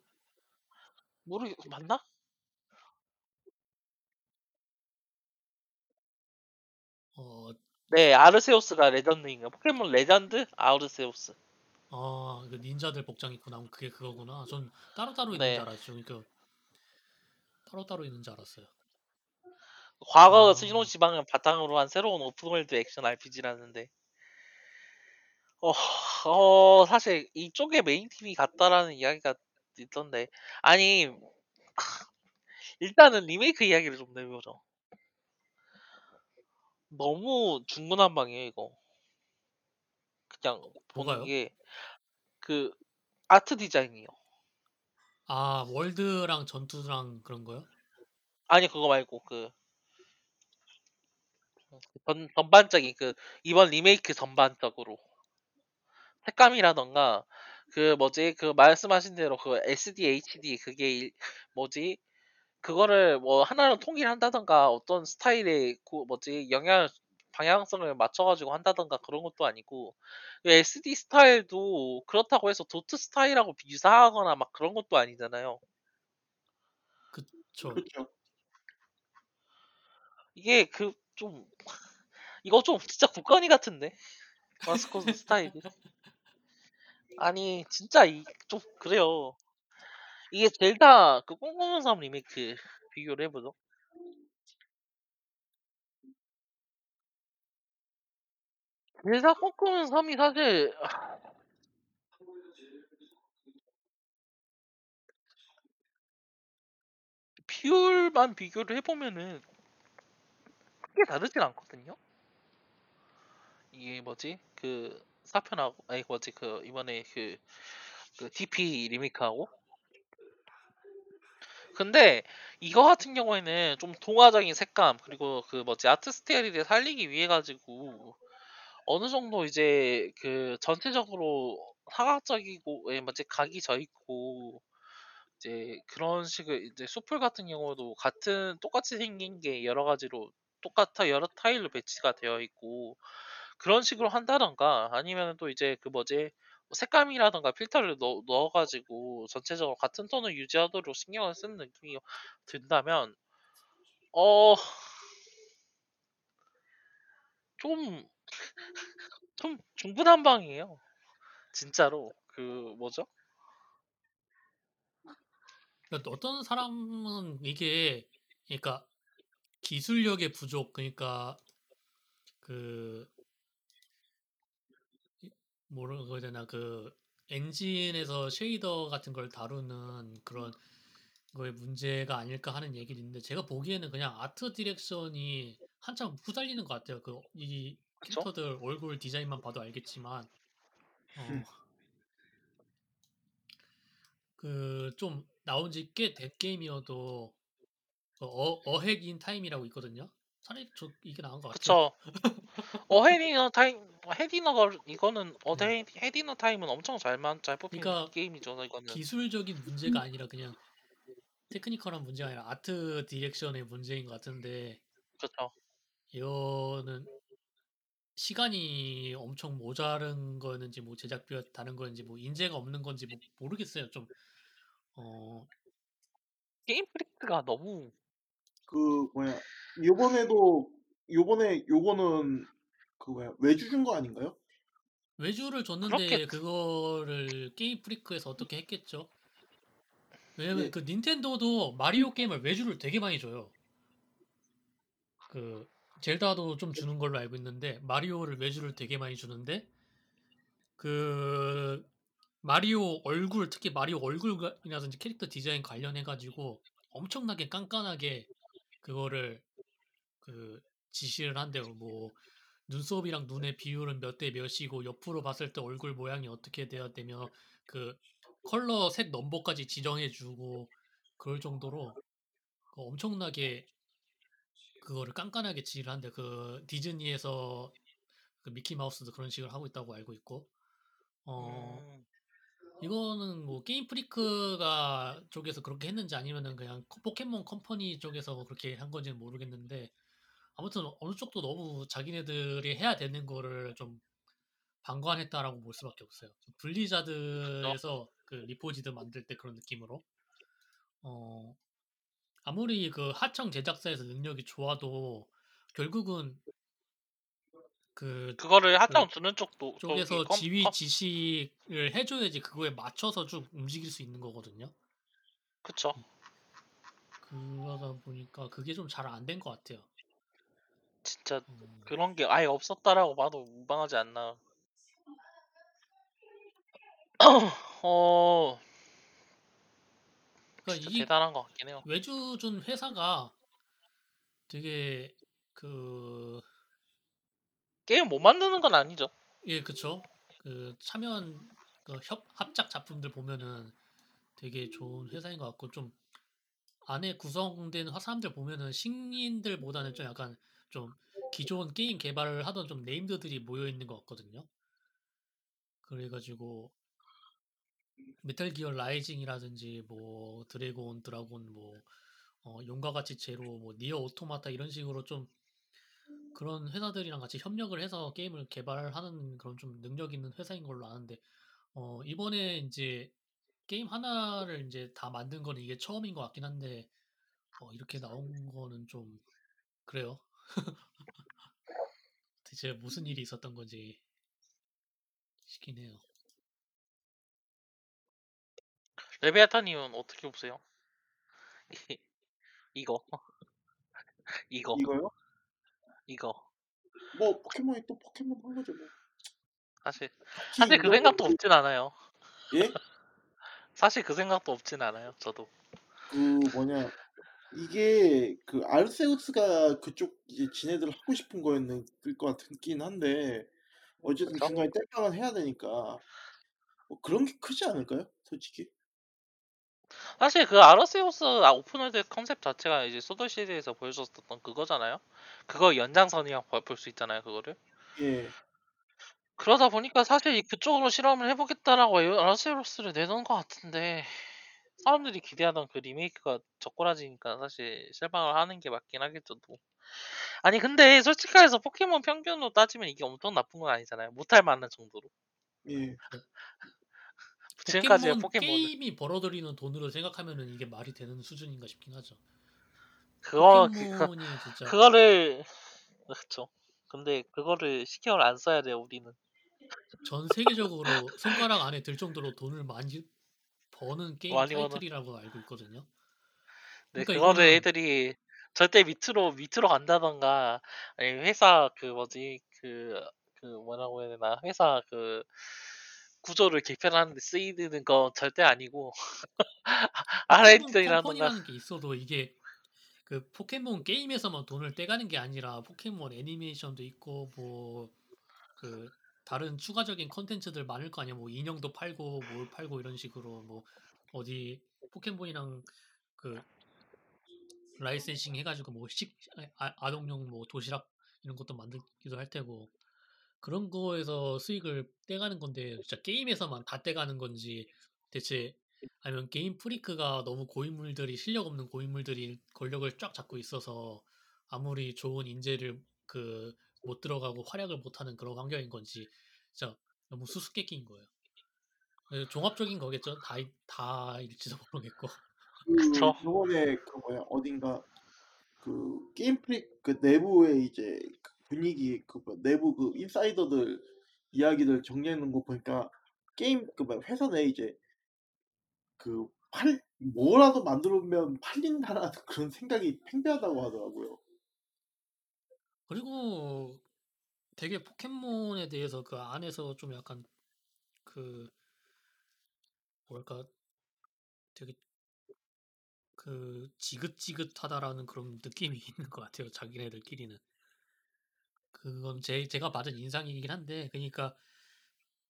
Speaker 1: 모르겠 맞나?
Speaker 3: 어,
Speaker 1: 네, 아르세우스가 레전드인 가 포켓몬 레전드 아르세우스.
Speaker 3: 아, 그 닌자들 복장 입고 나온 그게 그거구나. 전 따로따로 있는
Speaker 1: 네.
Speaker 3: 줄 알았죠. 그러니까 따로따로 있는 줄 알았어요.
Speaker 1: 과거
Speaker 3: 아.
Speaker 1: 신오 지방을 바탕으로 한 새로운 open world 액션 RPG라는데. 어, 어, 사실 이쪽에 메인 팀이 같다라는 이야기가 있던데. 아니, 일단은 리메이크 이야기를 좀 내보죠. 너무 중구난방이에요, 이거. 그냥 보는
Speaker 3: 뭐가요?
Speaker 1: 게 그 아트 디자인이요.
Speaker 3: 아, 월드랑 전투랑 그런 거요?
Speaker 1: 아니 그거 말고 그 전, 전반적인 그 이번 리메이크 전반적으로 색감이라던가 그 뭐지 그 말씀하신 대로 그 SD, HD 그게 일- 뭐지 그거를 뭐 하나로 통일한다던가 어떤 스타일의 그 뭐지 영향 방향성을 맞춰가지고 한다던가 그런 것도 아니고 그 SD 스타일도 그렇다고 해서 도트 스타일하고 비슷하거나 막 그런 것도 아니잖아요.
Speaker 3: 그쵸.
Speaker 2: 그렇죠.
Speaker 1: 이게 그 좀 이거 좀 진짜 국간이 같은데 마스코트 스타일이 아니 진짜 이 좀 그래요 이게 젤다 그 꽁꽁 섬 리메이크 비교를 해보죠 젤다 꽁꽁 섬이 사실 비율만 비교를 해보면은 크게 다르진 않거든요? 이게 뭐지? 그 사편하고 아니 뭐지? 그 이번에 그, 그 DP 리메이크하고? 근데 이거 같은 경우에는 좀 동화적인 색감 그리고 그 뭐지? 아트 스타일을 살리기 위해 가지고 어느 정도 이제 그 전체적으로 사각적이고 예 뭐지 각이 져 있고 이제 그런 식의 이제 수풀 같은 경우도 같은 똑같이 생긴 게 여러 가지로 똑같아 여러 타일로 배치가 되어 있고 그런 식으로 한다던가 아니면 또 이제 그 뭐지? 색감이라던가 필터를 넣, 넣어가지고 전체적으로 같은 톤을 유지하도록 신경을 쓰는 느낌이 든다면 어 좀 좀 중구난방이에요. 진짜로 그 뭐죠?
Speaker 3: 그러니까 어떤 사람은 이게 그러니까 기술력의 부족 그러니까 그 뭐라고 해야 되나 그 엔진에서 shader 같은 걸 다루는 그런 거의 문제가 아닐까 하는 얘기도 있는데 제가 보기에는 그냥 art direction이 한참 후달리는 것 같아요. 그 이? 캐릭터들 얼굴 디자인만 봐도 알겠지만
Speaker 2: 음.
Speaker 3: 그좀 나온 지 꽤 된 게임이어도 그 어, A Hat in Time이라고 있거든요. 차라리 저 이게 나은 것 같아요.
Speaker 1: 그쵸. A Hat in Time Hat in가 이거는 어
Speaker 3: 네.
Speaker 1: 헤 Hat in Time은 엄청 잘만 잘 뽑힌
Speaker 3: 그러니까
Speaker 1: 게임이죠. 이거는
Speaker 3: 기술적인 문제가 아니라 그냥 technical한 문제가 아니라 art direction의 문제인 것 같은데
Speaker 1: 그렇죠.
Speaker 3: 이거는 시간이 엄청 모자른 거였는지 뭐 제작비가 다른 거였는지 뭐 인재가 없는 건지 뭐 모르겠어요. 좀 어,
Speaker 1: 게임 프리크가 너무
Speaker 2: 그 뭐야 요번에도 요번에 요거는 그 뭐야 외주 준 거 아닌가요?
Speaker 3: 외주를 줬는데
Speaker 1: 그렇겠-
Speaker 3: 그거를 게임 프리크에서 어떻게 했겠죠? 왜냐면
Speaker 2: 네.
Speaker 3: 그 닌텐도도 마리오 게임을 외주를 되게 많이 줘요. 그 젤다도 좀 주는 걸로 알고 있는데 마리오를 외주를 되게 많이 주는데 그 마리오 얼굴 특히 마리오 얼굴이라든지 캐릭터 디자인 관련해 가지고 엄청나게 깐깐하게 그거를 그 지시를 한대요. 뭐 눈썹이랑 눈의 비율은 몇 대 몇이고 옆으로 봤을 때 얼굴 모양이 어떻게 돼야 되며 그 컬러 색 넘버까지 지정해 주고 그럴 정도로 그 엄청나게 그거를 깐깐하게 지휘를 한데 그 디즈니에서 그 미키 마우스도 그런 식으로 하고 있다고 알고 있고. 어
Speaker 1: 음,
Speaker 3: 이거는 뭐 게임 프리크가 쪽에서 그렇게 했는지 아니면은 그냥 포켓몬 컴퍼니 쪽에서 그렇게 한 건지는 모르겠는데 아무튼 어느 쪽도 너무 자기네들이 해야 되는 거를 좀 방관했다라고 볼 수밖에 없어요. 블리자드에서 그 리포지드 만들 때 그런 느낌으로. 어 아무리 그 하청 제작사에서 능력이 좋아도 결국은 그
Speaker 1: 그거를 하청 주는 쪽도
Speaker 3: 쪽에서
Speaker 1: 컴-
Speaker 3: 지휘
Speaker 1: 컴-
Speaker 3: 지시를 해줘야지 그거에 맞춰서 쭉 움직일 수 있는 거거든요.
Speaker 1: 그쵸.
Speaker 3: 그러다 보니까 그게 좀 잘 안 된 것 같아요.
Speaker 1: 진짜
Speaker 3: 어,
Speaker 1: 그런 게 아예 없었다라고 봐도 무방하지 않나. 어,
Speaker 3: 그러니까 이
Speaker 1: 대단한 것 같긴 해요.
Speaker 3: 외주 준 회사가 되게 그
Speaker 1: 게임 못 만드는 건 아니죠.
Speaker 3: 예, 그쵸. 그 참여한 그 협, 합작 작품들 보면은 되게 좋은 회사인 것 같고 좀 안에 구성된 화- 사람들 보면은 신인들보다는 좀 약간 좀 기존 게임 개발을 하던 좀 named들이 모여 있는 것 같거든요. 그래가지고 메탈 기어 라이징이라든지 뭐 드래그 온 드라군 뭐 어, 용과 같이 제로 뭐 니어 오토마타 이런 식으로 좀 그런 회사들이랑 같이 협력을 해서 게임을 개발하는 그런 좀 능력 있는 회사인 걸로 아는데 어, 이번에 이제 게임 하나를 이제 다 만든 거는 이게 처음인 것 같긴 한데 어, 이렇게 나온 거는 좀 그래요. 대체 무슨 일이 있었던 건지 싶긴 해요.
Speaker 1: 레베아타님은 어떻게 보세요? 이거 이거
Speaker 2: 이거요?
Speaker 1: 이거
Speaker 2: 뭐 포켓몬이 또 포켓몬 한 거죠 뭐.
Speaker 1: 사실 사실 그 생각도 없진 않아요.
Speaker 2: 예?
Speaker 1: 사실 그 생각도 없진 않아요. 저도
Speaker 2: 그 뭐냐 이게 그 아르세우스가 그쪽 이제 지네들 하고 싶은 거였는 것 같긴 한데 어쨌든? 중간에 뗄감은 해야 되니까 뭐 그런 게 크지 않을까요? 솔직히
Speaker 1: 사실 그 아르세우스 아, open world 컨셉 자체가 이제 소드 시리즈에서 보여줬었던 그거잖아요. 그거 연장선이랑 볼 수 있잖아요. 그거를
Speaker 2: 예
Speaker 1: 그러다 보니까 사실 그쪽으로 실험을 해보겠다라고 아르세우스를 내놓은 것 같은데 사람들이 기대하던 그 리메이크가 저 꼬라지니까 사실 실망을 하는 게 맞긴 하겠죠. 또. 아니 근데 솔직히 해서 포켓몬 평균으로 따지면 이게 엄청 나쁜 건 아니잖아요. 못할 만한 정도로.
Speaker 2: 예.
Speaker 1: 지금까지의
Speaker 3: 포켓몬 게임이 벌어들이는 돈으로 생각하면은 이게 말이 되는 수준인가 싶긴 하죠.
Speaker 1: 그거 그, 그,
Speaker 3: 포켓몬이 진짜
Speaker 1: 그거를 그렇죠. 근데 그거를 신경을 안 써야 돼요. 우리는.
Speaker 3: 전 세계적으로 손가락 안에 들 정도로 돈을 많이 버는 게임
Speaker 1: 많이.
Speaker 3: 타이틀이라고 알고 있거든요.
Speaker 1: 네,
Speaker 3: 그러니까
Speaker 1: 그거를
Speaker 3: 이거는-
Speaker 1: 애들이 절대 밑으로 밑으로 간다던가 아니 회사 그 뭐지 그 그 뭐라고 해야 되나 회사 그 구조를 개편하는데 쓰이는 거 절대 아니고 아래들이라던가
Speaker 3: 컴퍼니라는 게 있어도 이게 그 포켓몬 게임에서만 돈을 떼가는 게 아니라 포켓몬 애니메이션도 있고 뭐 그 다른 추가적인 컨텐츠들 많을 거 아니야. 뭐 인형도 팔고 뭘 팔고 이런 식으로 뭐 어디 포켓몬이랑 그 licensing 해가지고 뭐 식 아, 아동용 뭐 도시락 이런 것도 만들기도 할 테고 그런 거에서 수익을 떼가는 건데 진짜 게임에서만 다 떼가는 건지 대체 아니면 게임 프리크가 너무 고인물들이 실력 없는 고인물들이 권력을 쫙 잡고 있어서 아무리 좋은 인재를 그 못 들어가고 활약을 못하는 그런 환경인 건지 진짜 너무 수수께끼인 거예요. 그 종합적인 거겠죠. 다 다일지도 모르겠고.
Speaker 2: 그
Speaker 1: 그쵸.
Speaker 2: 요번에 그 뭐야 어딘가 그 게임 프릭 그 내부의 이제 그 분위기 그 뭐 내부 그 인사이더들 이야기들 놓은 거 보니까 게임 그 뭐야 회사 내 이제 그 팔 뭐라도 만들면 팔린다라는 그런 생각이 팽배하다고 하더라고요.
Speaker 3: 그리고 되게 포켓몬에 대해서 그 안에서 좀 약간 그 뭐랄까 되게 그 지긋지긋하다라는 그런 느낌이 있는 것 같아요. 자기네들끼리는. 그건 제 제가 받은 인상이긴 한데 그니까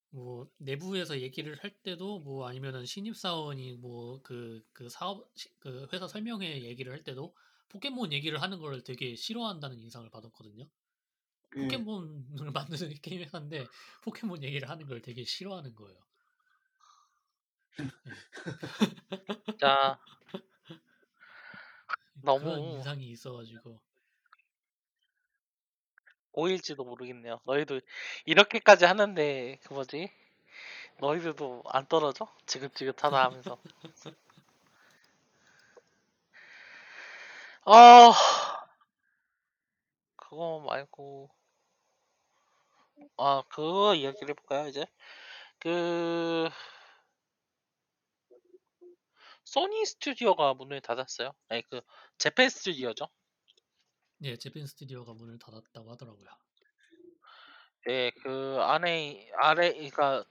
Speaker 3: 뭐 내부에서 얘기를 할 때도 뭐 아니면은 신입 사원이 뭐 그 그 사업 시그 회사 설명회 얘기를 할 때도 포켓몬 얘기를 하는 걸 되게 싫어한다는 인상을 받았거든요.
Speaker 2: 예.
Speaker 3: 포켓몬을 만드는 게임 회사인데 포켓몬 얘기를 하는 걸 되게 싫어하는 거예요.
Speaker 1: 자,
Speaker 3: 그런
Speaker 1: 너무
Speaker 3: 인상이 있어 가지고
Speaker 1: 오일지도 모르겠네요. 너희도 이렇게까지 하는데 그 뭐지? 너희들도 안 떨어져? 지긋지긋하다 하면서. 아, 그거 말고 아 그거 이야기를 해볼까요 이제? 그 소니 스튜디오가 문을 닫았어요. 아니 그 재팬 스튜디오죠.
Speaker 3: 예, 재팬 스튜디오가 문을 닫았다고 하더라고요.
Speaker 1: 네, 그 안에 아래 그러니까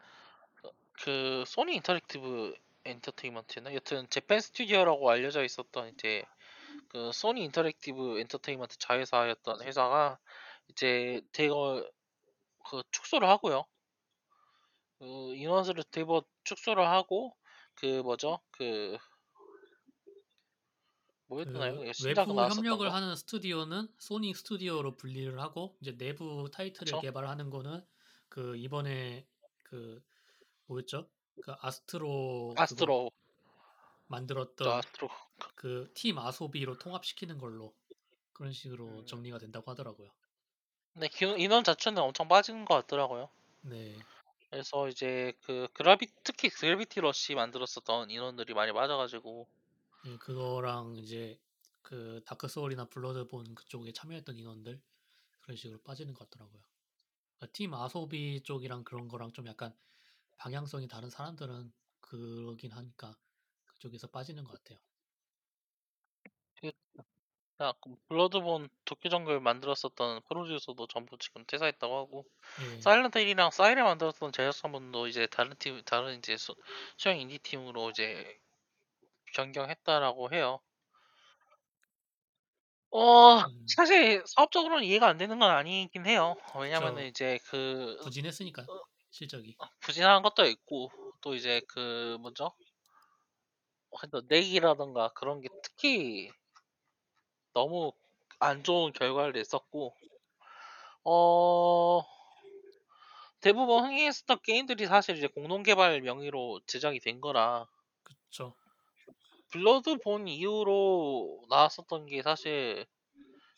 Speaker 1: 그 소니 인터랙티브 엔터테인먼트나 여튼 재팬 스튜디오라고 알려져 있었던 이제 그 소니 인터랙티브 엔터테인먼트 자회사였던 회사가 이제 대거 그 축소를 하고요. 그 인원수를 대거 축소를 하고 그 뭐죠? 그 뭐였나요?
Speaker 3: 그
Speaker 1: 예,
Speaker 3: 외부
Speaker 1: 나왔었던
Speaker 3: 협력을
Speaker 1: 거.
Speaker 3: 하는 스튜디오는 소니 스튜디오로 분리를 하고 이제 내부 타이틀을
Speaker 1: 그쵸?
Speaker 3: 개발하는 거는 그 이번에 그 뭐였죠? 그 아스트로
Speaker 1: 아스트로, 또
Speaker 3: 만들었던
Speaker 1: 아스트로.
Speaker 3: 그 팀 아소비로 통합시키는 걸로 그런 식으로
Speaker 1: 음.
Speaker 3: 정리가 된다고 하더라고요.
Speaker 1: 네, 기- 인원 자체는 엄청 빠진 것 같더라고요.
Speaker 3: 네.
Speaker 1: 그래서 이제 그 그래비 특히 그래비티 러시 만들었었던 인원들이 많이 빠져가지고
Speaker 3: 예, 그거랑 이제 그 다크 소울이나 블러드본 그쪽에 참여했던 인원들 그런 식으로 빠지는 것 같더라고요. 그러니까 팀 아소비 쪽이랑 그런 거랑 좀 약간 방향성이 다른 사람들은 그러긴 하니까 그쪽에서 빠지는 것 같아요.
Speaker 1: 야, 그 블러드본 도쿄 정글 만들었었던 프로듀서도 전부 지금 퇴사했다고 하고
Speaker 3: 예,
Speaker 1: 사일런트 1이랑 사이렌 만들었던 제작사분도 이제 다른 팀 다른 이제 수, 수영 인디 팀으로 이제 변경했다라고 해요. 어
Speaker 3: 음,
Speaker 1: 사실 사업적으로는 이해가 안 되는 건 아니긴 해요. 왜냐면은
Speaker 3: 그쵸.
Speaker 1: 이제 그
Speaker 3: 부진했으니까 실적이.
Speaker 1: 부진한 것도 있고 또 이제 그 뭐죠? 하여튼 내기라던가 그런 게 특히 너무 안 좋은 결과를 냈었고 어 대부분 흥행했었던 게임들이 사실 이제 공동 개발 명의로 제작이 된 거라
Speaker 3: 그쵸.
Speaker 1: 블러드본 이후로 나왔었던 게 사실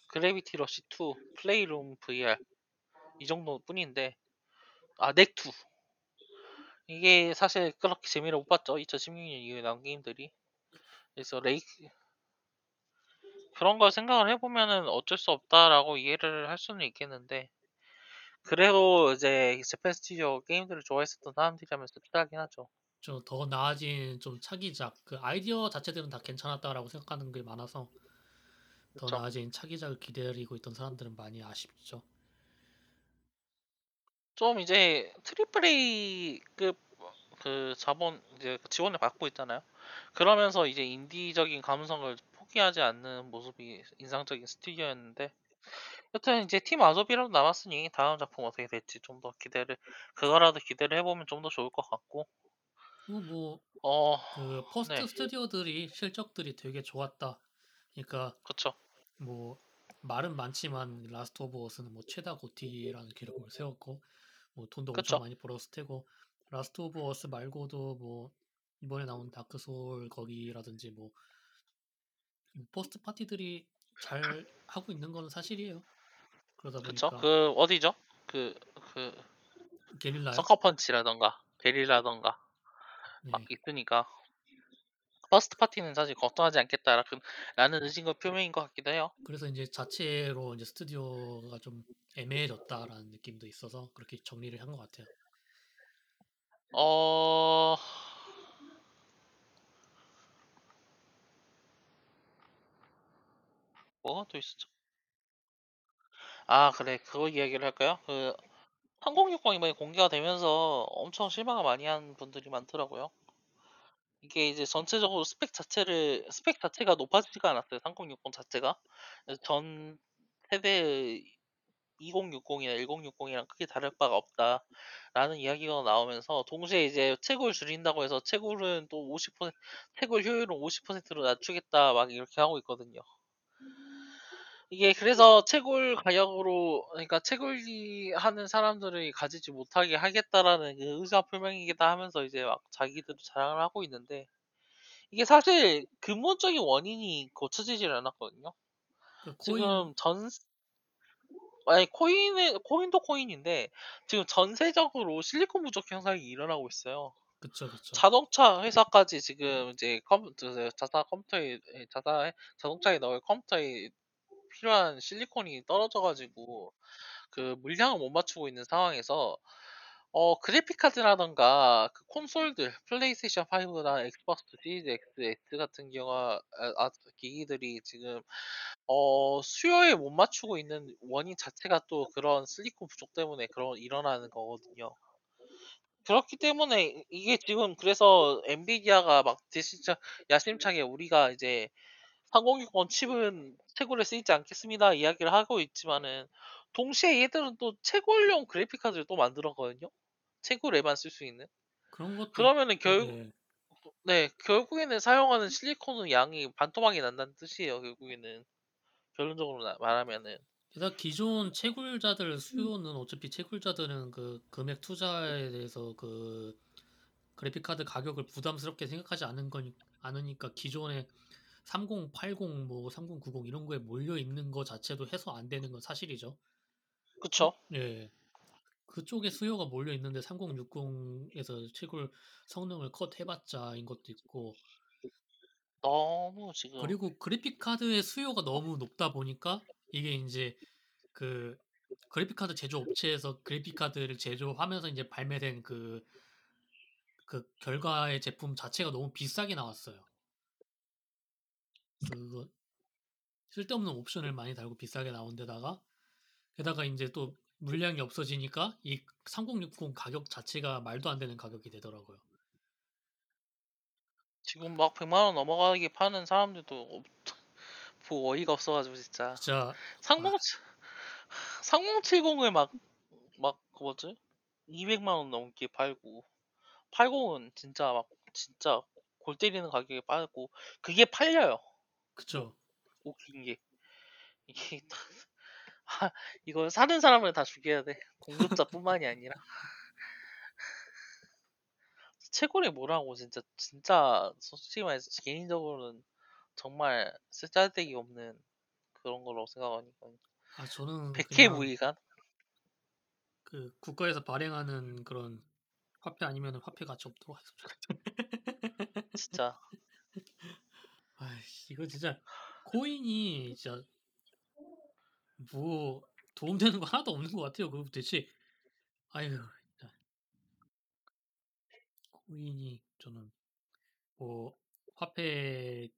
Speaker 1: 그래비티 러시 2, 플레이룸 VR 이 정도뿐인데 아 낵2 이게 사실 그렇게 재미를 못 봤죠. 2016년 이후에 나온 게임들이. 그래서 레이 그런 걸 생각을 해보면은 어쩔 수 없다라고 이해를 할 수는 있겠는데 그래도 이제 재팬 스튜디오 게임들을 좋아했었던 사람들이라면 씁쓸하긴 하죠
Speaker 3: 좀 더 나아진 좀 차기작 그 아이디어 자체들은 다 괜찮았다라고 생각하는 게 많아서 더
Speaker 1: 그쵸?
Speaker 3: 나아진 차기작을 기다리고 있던 사람들은 많이 아쉽죠.
Speaker 1: 좀 이제 triple A급 그 자본 이제 지원을 받고 있잖아요. 그러면서 이제 인디적인 감성을 포기하지 않는 모습이 인상적인 스튜디오였는데 여튼 이제 팀 아소비라도 남았으니 다음 작품 어떻게 될지 좀 더 기대를 그거라도 기대를 해보면 좀 더 좋을 것 같고
Speaker 3: 뭐 어그 first
Speaker 1: 네.
Speaker 3: 스튜디오들이 실적들이 되게 좋았다. 그러니까
Speaker 1: 그쵸
Speaker 3: 뭐 말은 많지만 라스트 오브 어스는 뭐 최다 고티라는 기록을 세웠고 뭐 돈도
Speaker 1: 그쵸.
Speaker 3: 엄청 많이 벌었을 테고 라스트 오브 어스 말고도 뭐 이번에 나온 다크 소울 거기라든지 뭐 first party들이 잘 하고 있는 건 사실이에요. 그러다
Speaker 1: 그쵸
Speaker 3: 보니까
Speaker 1: 그 어디죠 그 그
Speaker 3: 게릴라요.
Speaker 1: 서커펀치라던가 게릴라던가 막
Speaker 3: 네.
Speaker 1: 있으니까 first party는 사실 걱정하지 않겠다라는 의심과 표명인 것 같기도 해요.
Speaker 3: 그래서 이제 자체로 이제 스튜디오가 좀 애매해졌다라는 느낌도 있어서 그렇게 정리를 한 것 같아요.
Speaker 1: 어 뭐가 또 있었죠? 아 그래 그거 이야기를 할까요? 그 3060 이번에 공개가 되면서 엄청 실망을 많이 한 분들이 많더라고요. 이게 이제 전체적으로 스펙 자체를 스펙 자체가 높아지지가 않았어요. 3060 자체가. 전 세대의 2060이나 1060이랑 크게 다를 바가 없다라는 이야기가 나오면서 동시에 이제 채굴 줄인다고 해서 채굴은 또 50% 채굴 효율은 50%로 낮추겠다 막 이렇게 하고 있거든요. 이게 그래서 채굴 가격으로 그러니까 채굴기 하는 사람들이 가지지 못하게 하겠다라는 그 의사 표명이기도 하면서 이제 막 자기들도 자랑을 하고 있는데 이게 사실 근본적인 원인이 고쳐지질 않았거든요.
Speaker 3: 그 코인
Speaker 1: 지금 전 아니 코인은 코인도 코인인데 지금 전세적으로 실리콘 부족 현상이 일어나고 있어요.
Speaker 3: 그쵸 그쵸.
Speaker 1: 자동차 회사까지 지금 이제 컴그 자사 컴퓨터에 예, 자사 자동차에 넣을 컴퓨터에 필요한 실리콘이 떨어져 가지고 그 물량을 못 맞추고 있는 상황에서 어 그래픽 카드라던가 그 콘솔들 플레이스테이션 5나 엑스박스 시리즈 X, 같은 경우가 아, 아, 기기들이 지금 어 수요에 못 맞추고 있는 원인 자체가 또 그런 실리콘 부족 때문에 그런 일어나는 거거든요. 그렇기 때문에 이- 이게 지금 그래서 엔비디아가 막 진짜 야심차게 우리가 이제 3060 칩은 채굴에 쓰이지 않겠습니다 이야기를 하고 있지만은 동시에 얘들은 또 채굴용 그래픽 카드를 또 만들었거든요. 채굴에만 쓸 수 있는.
Speaker 3: 그런 것도
Speaker 1: 그러면은
Speaker 3: 있-
Speaker 1: 결국
Speaker 3: 예.
Speaker 1: 네 결국에는 사용하는 실리콘의 양이 반토막이 난다는 뜻이에요. 결국에는 결론적으로 나- 말하면은
Speaker 3: 게다가 기존 채굴자들 수요는 어차피 채굴자들은 그 금액 투자에 대해서 그 그래픽 카드 가격을 부담스럽게 생각하지 않은 건 않으니까 기존에 3080, 뭐 3090 이런 거에 몰려 있는 거 자체도 해소 안 되는 건 사실이죠.
Speaker 1: 그쵸?
Speaker 3: 예. 그쪽에 수요가 몰려 있는데 3060에서 채굴 성능을 컷 해봤자인 것도 있고
Speaker 1: 너무 지금
Speaker 3: 그리고 그래픽 카드의 수요가 너무 높다 보니까 이게 이제 그 그래픽 카드 제조 업체에서 그래픽 카드를 제조하면서 이제 발매된 그, 그 결과의 제품 자체가 너무 비싸게 나왔어요. 그거 쓸데없는 옵션을 많이 달고 비싸게 나온 데다가 게다가 이제 또 물량이 없어지니까 이 3060 가격 자체가 말도 안 되는 가격이 되더라고요.
Speaker 1: 지금 막 100만 원 넘어가게 파는 사람들도 없, 뭐 어이가 없어가지고 진짜
Speaker 3: 진짜
Speaker 1: 상공 3070을 막막그 뭐지 200만 원 넘게 팔고 80은 진짜 막 진짜 골 때리는 가격에 팔고 그게 팔려요.
Speaker 3: 그쵸.
Speaker 1: 웃긴 게 이게 다- 하, 이거 사는 사람을 다 죽여야 돼. 공급자뿐만이 아니라 채굴이 뭐라고 진짜 진짜 솔직히 말해서 개인적으로는 정말 쓸데기 없는 그런 거라고 생각하니까
Speaker 3: 아 저는
Speaker 1: 백해 무이간
Speaker 3: 그 국가에서 발행하는 그런 화폐 아니면 화폐 가치 없도록 좋겠다.
Speaker 1: 진짜
Speaker 3: 아이씨 이거 진짜 코인이 진짜 뭐 도움되는 거 하나도 없는 것 같아요. 그리고 대체 아유 코인이 저는 뭐 화폐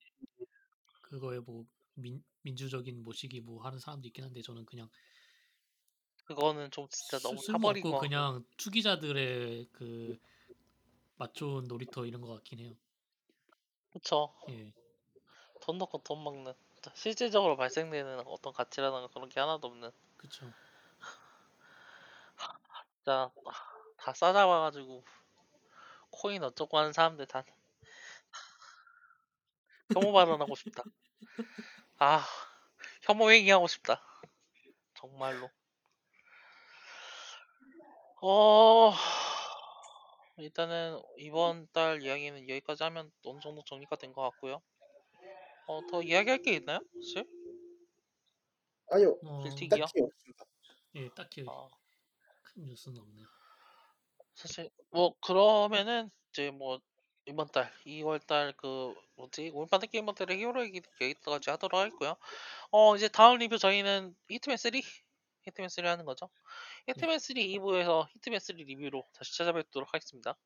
Speaker 3: 그거에 뭐 민, 민주적인 모시기 뭐 하는 사람도 있긴 한데 저는 그냥
Speaker 1: 그거는 좀 진짜 너무 거
Speaker 3: 그냥 투기자들의 그 맞좋은 놀이터 이런 것 같긴 해요.
Speaker 1: 그쵸
Speaker 3: 예.
Speaker 1: 돈 넣고 돈 먹는 실질적으로 발생되는 어떤 가치라는 그런 게 하나도 없는.
Speaker 3: 그쵸.
Speaker 1: 진짜 다 싸잡아가지고 코인 어쩌고 하는 사람들 다 혐오 발언하고 싶다. 아 혐오 행위하고 싶다. 정말로. 어 일단은 이번 달 이야기는 여기까지 하면 어느 정도 정리가 된 것 같고요 어 더 이야기할 게 있나요 혹시
Speaker 2: 아니요
Speaker 3: 어,
Speaker 1: 빌틱이요
Speaker 2: 딱히 없습니다.
Speaker 3: 예, 딱히
Speaker 1: 어,
Speaker 3: 큰 뉴스는 없네요.
Speaker 1: 사실 뭐 그러면은 이제 뭐 이번 달 2월 달 그 뭐지 올바른 게임머들의 히어로 얘기 여기까지 하도록 하겠고요. 어 이제 다음 리뷰 저희는 히트맨 3 히트맨 3 하는 거죠. 히트맨 3 2부에서 히트맨 3 리뷰로 다시 찾아뵙도록 하겠습니다.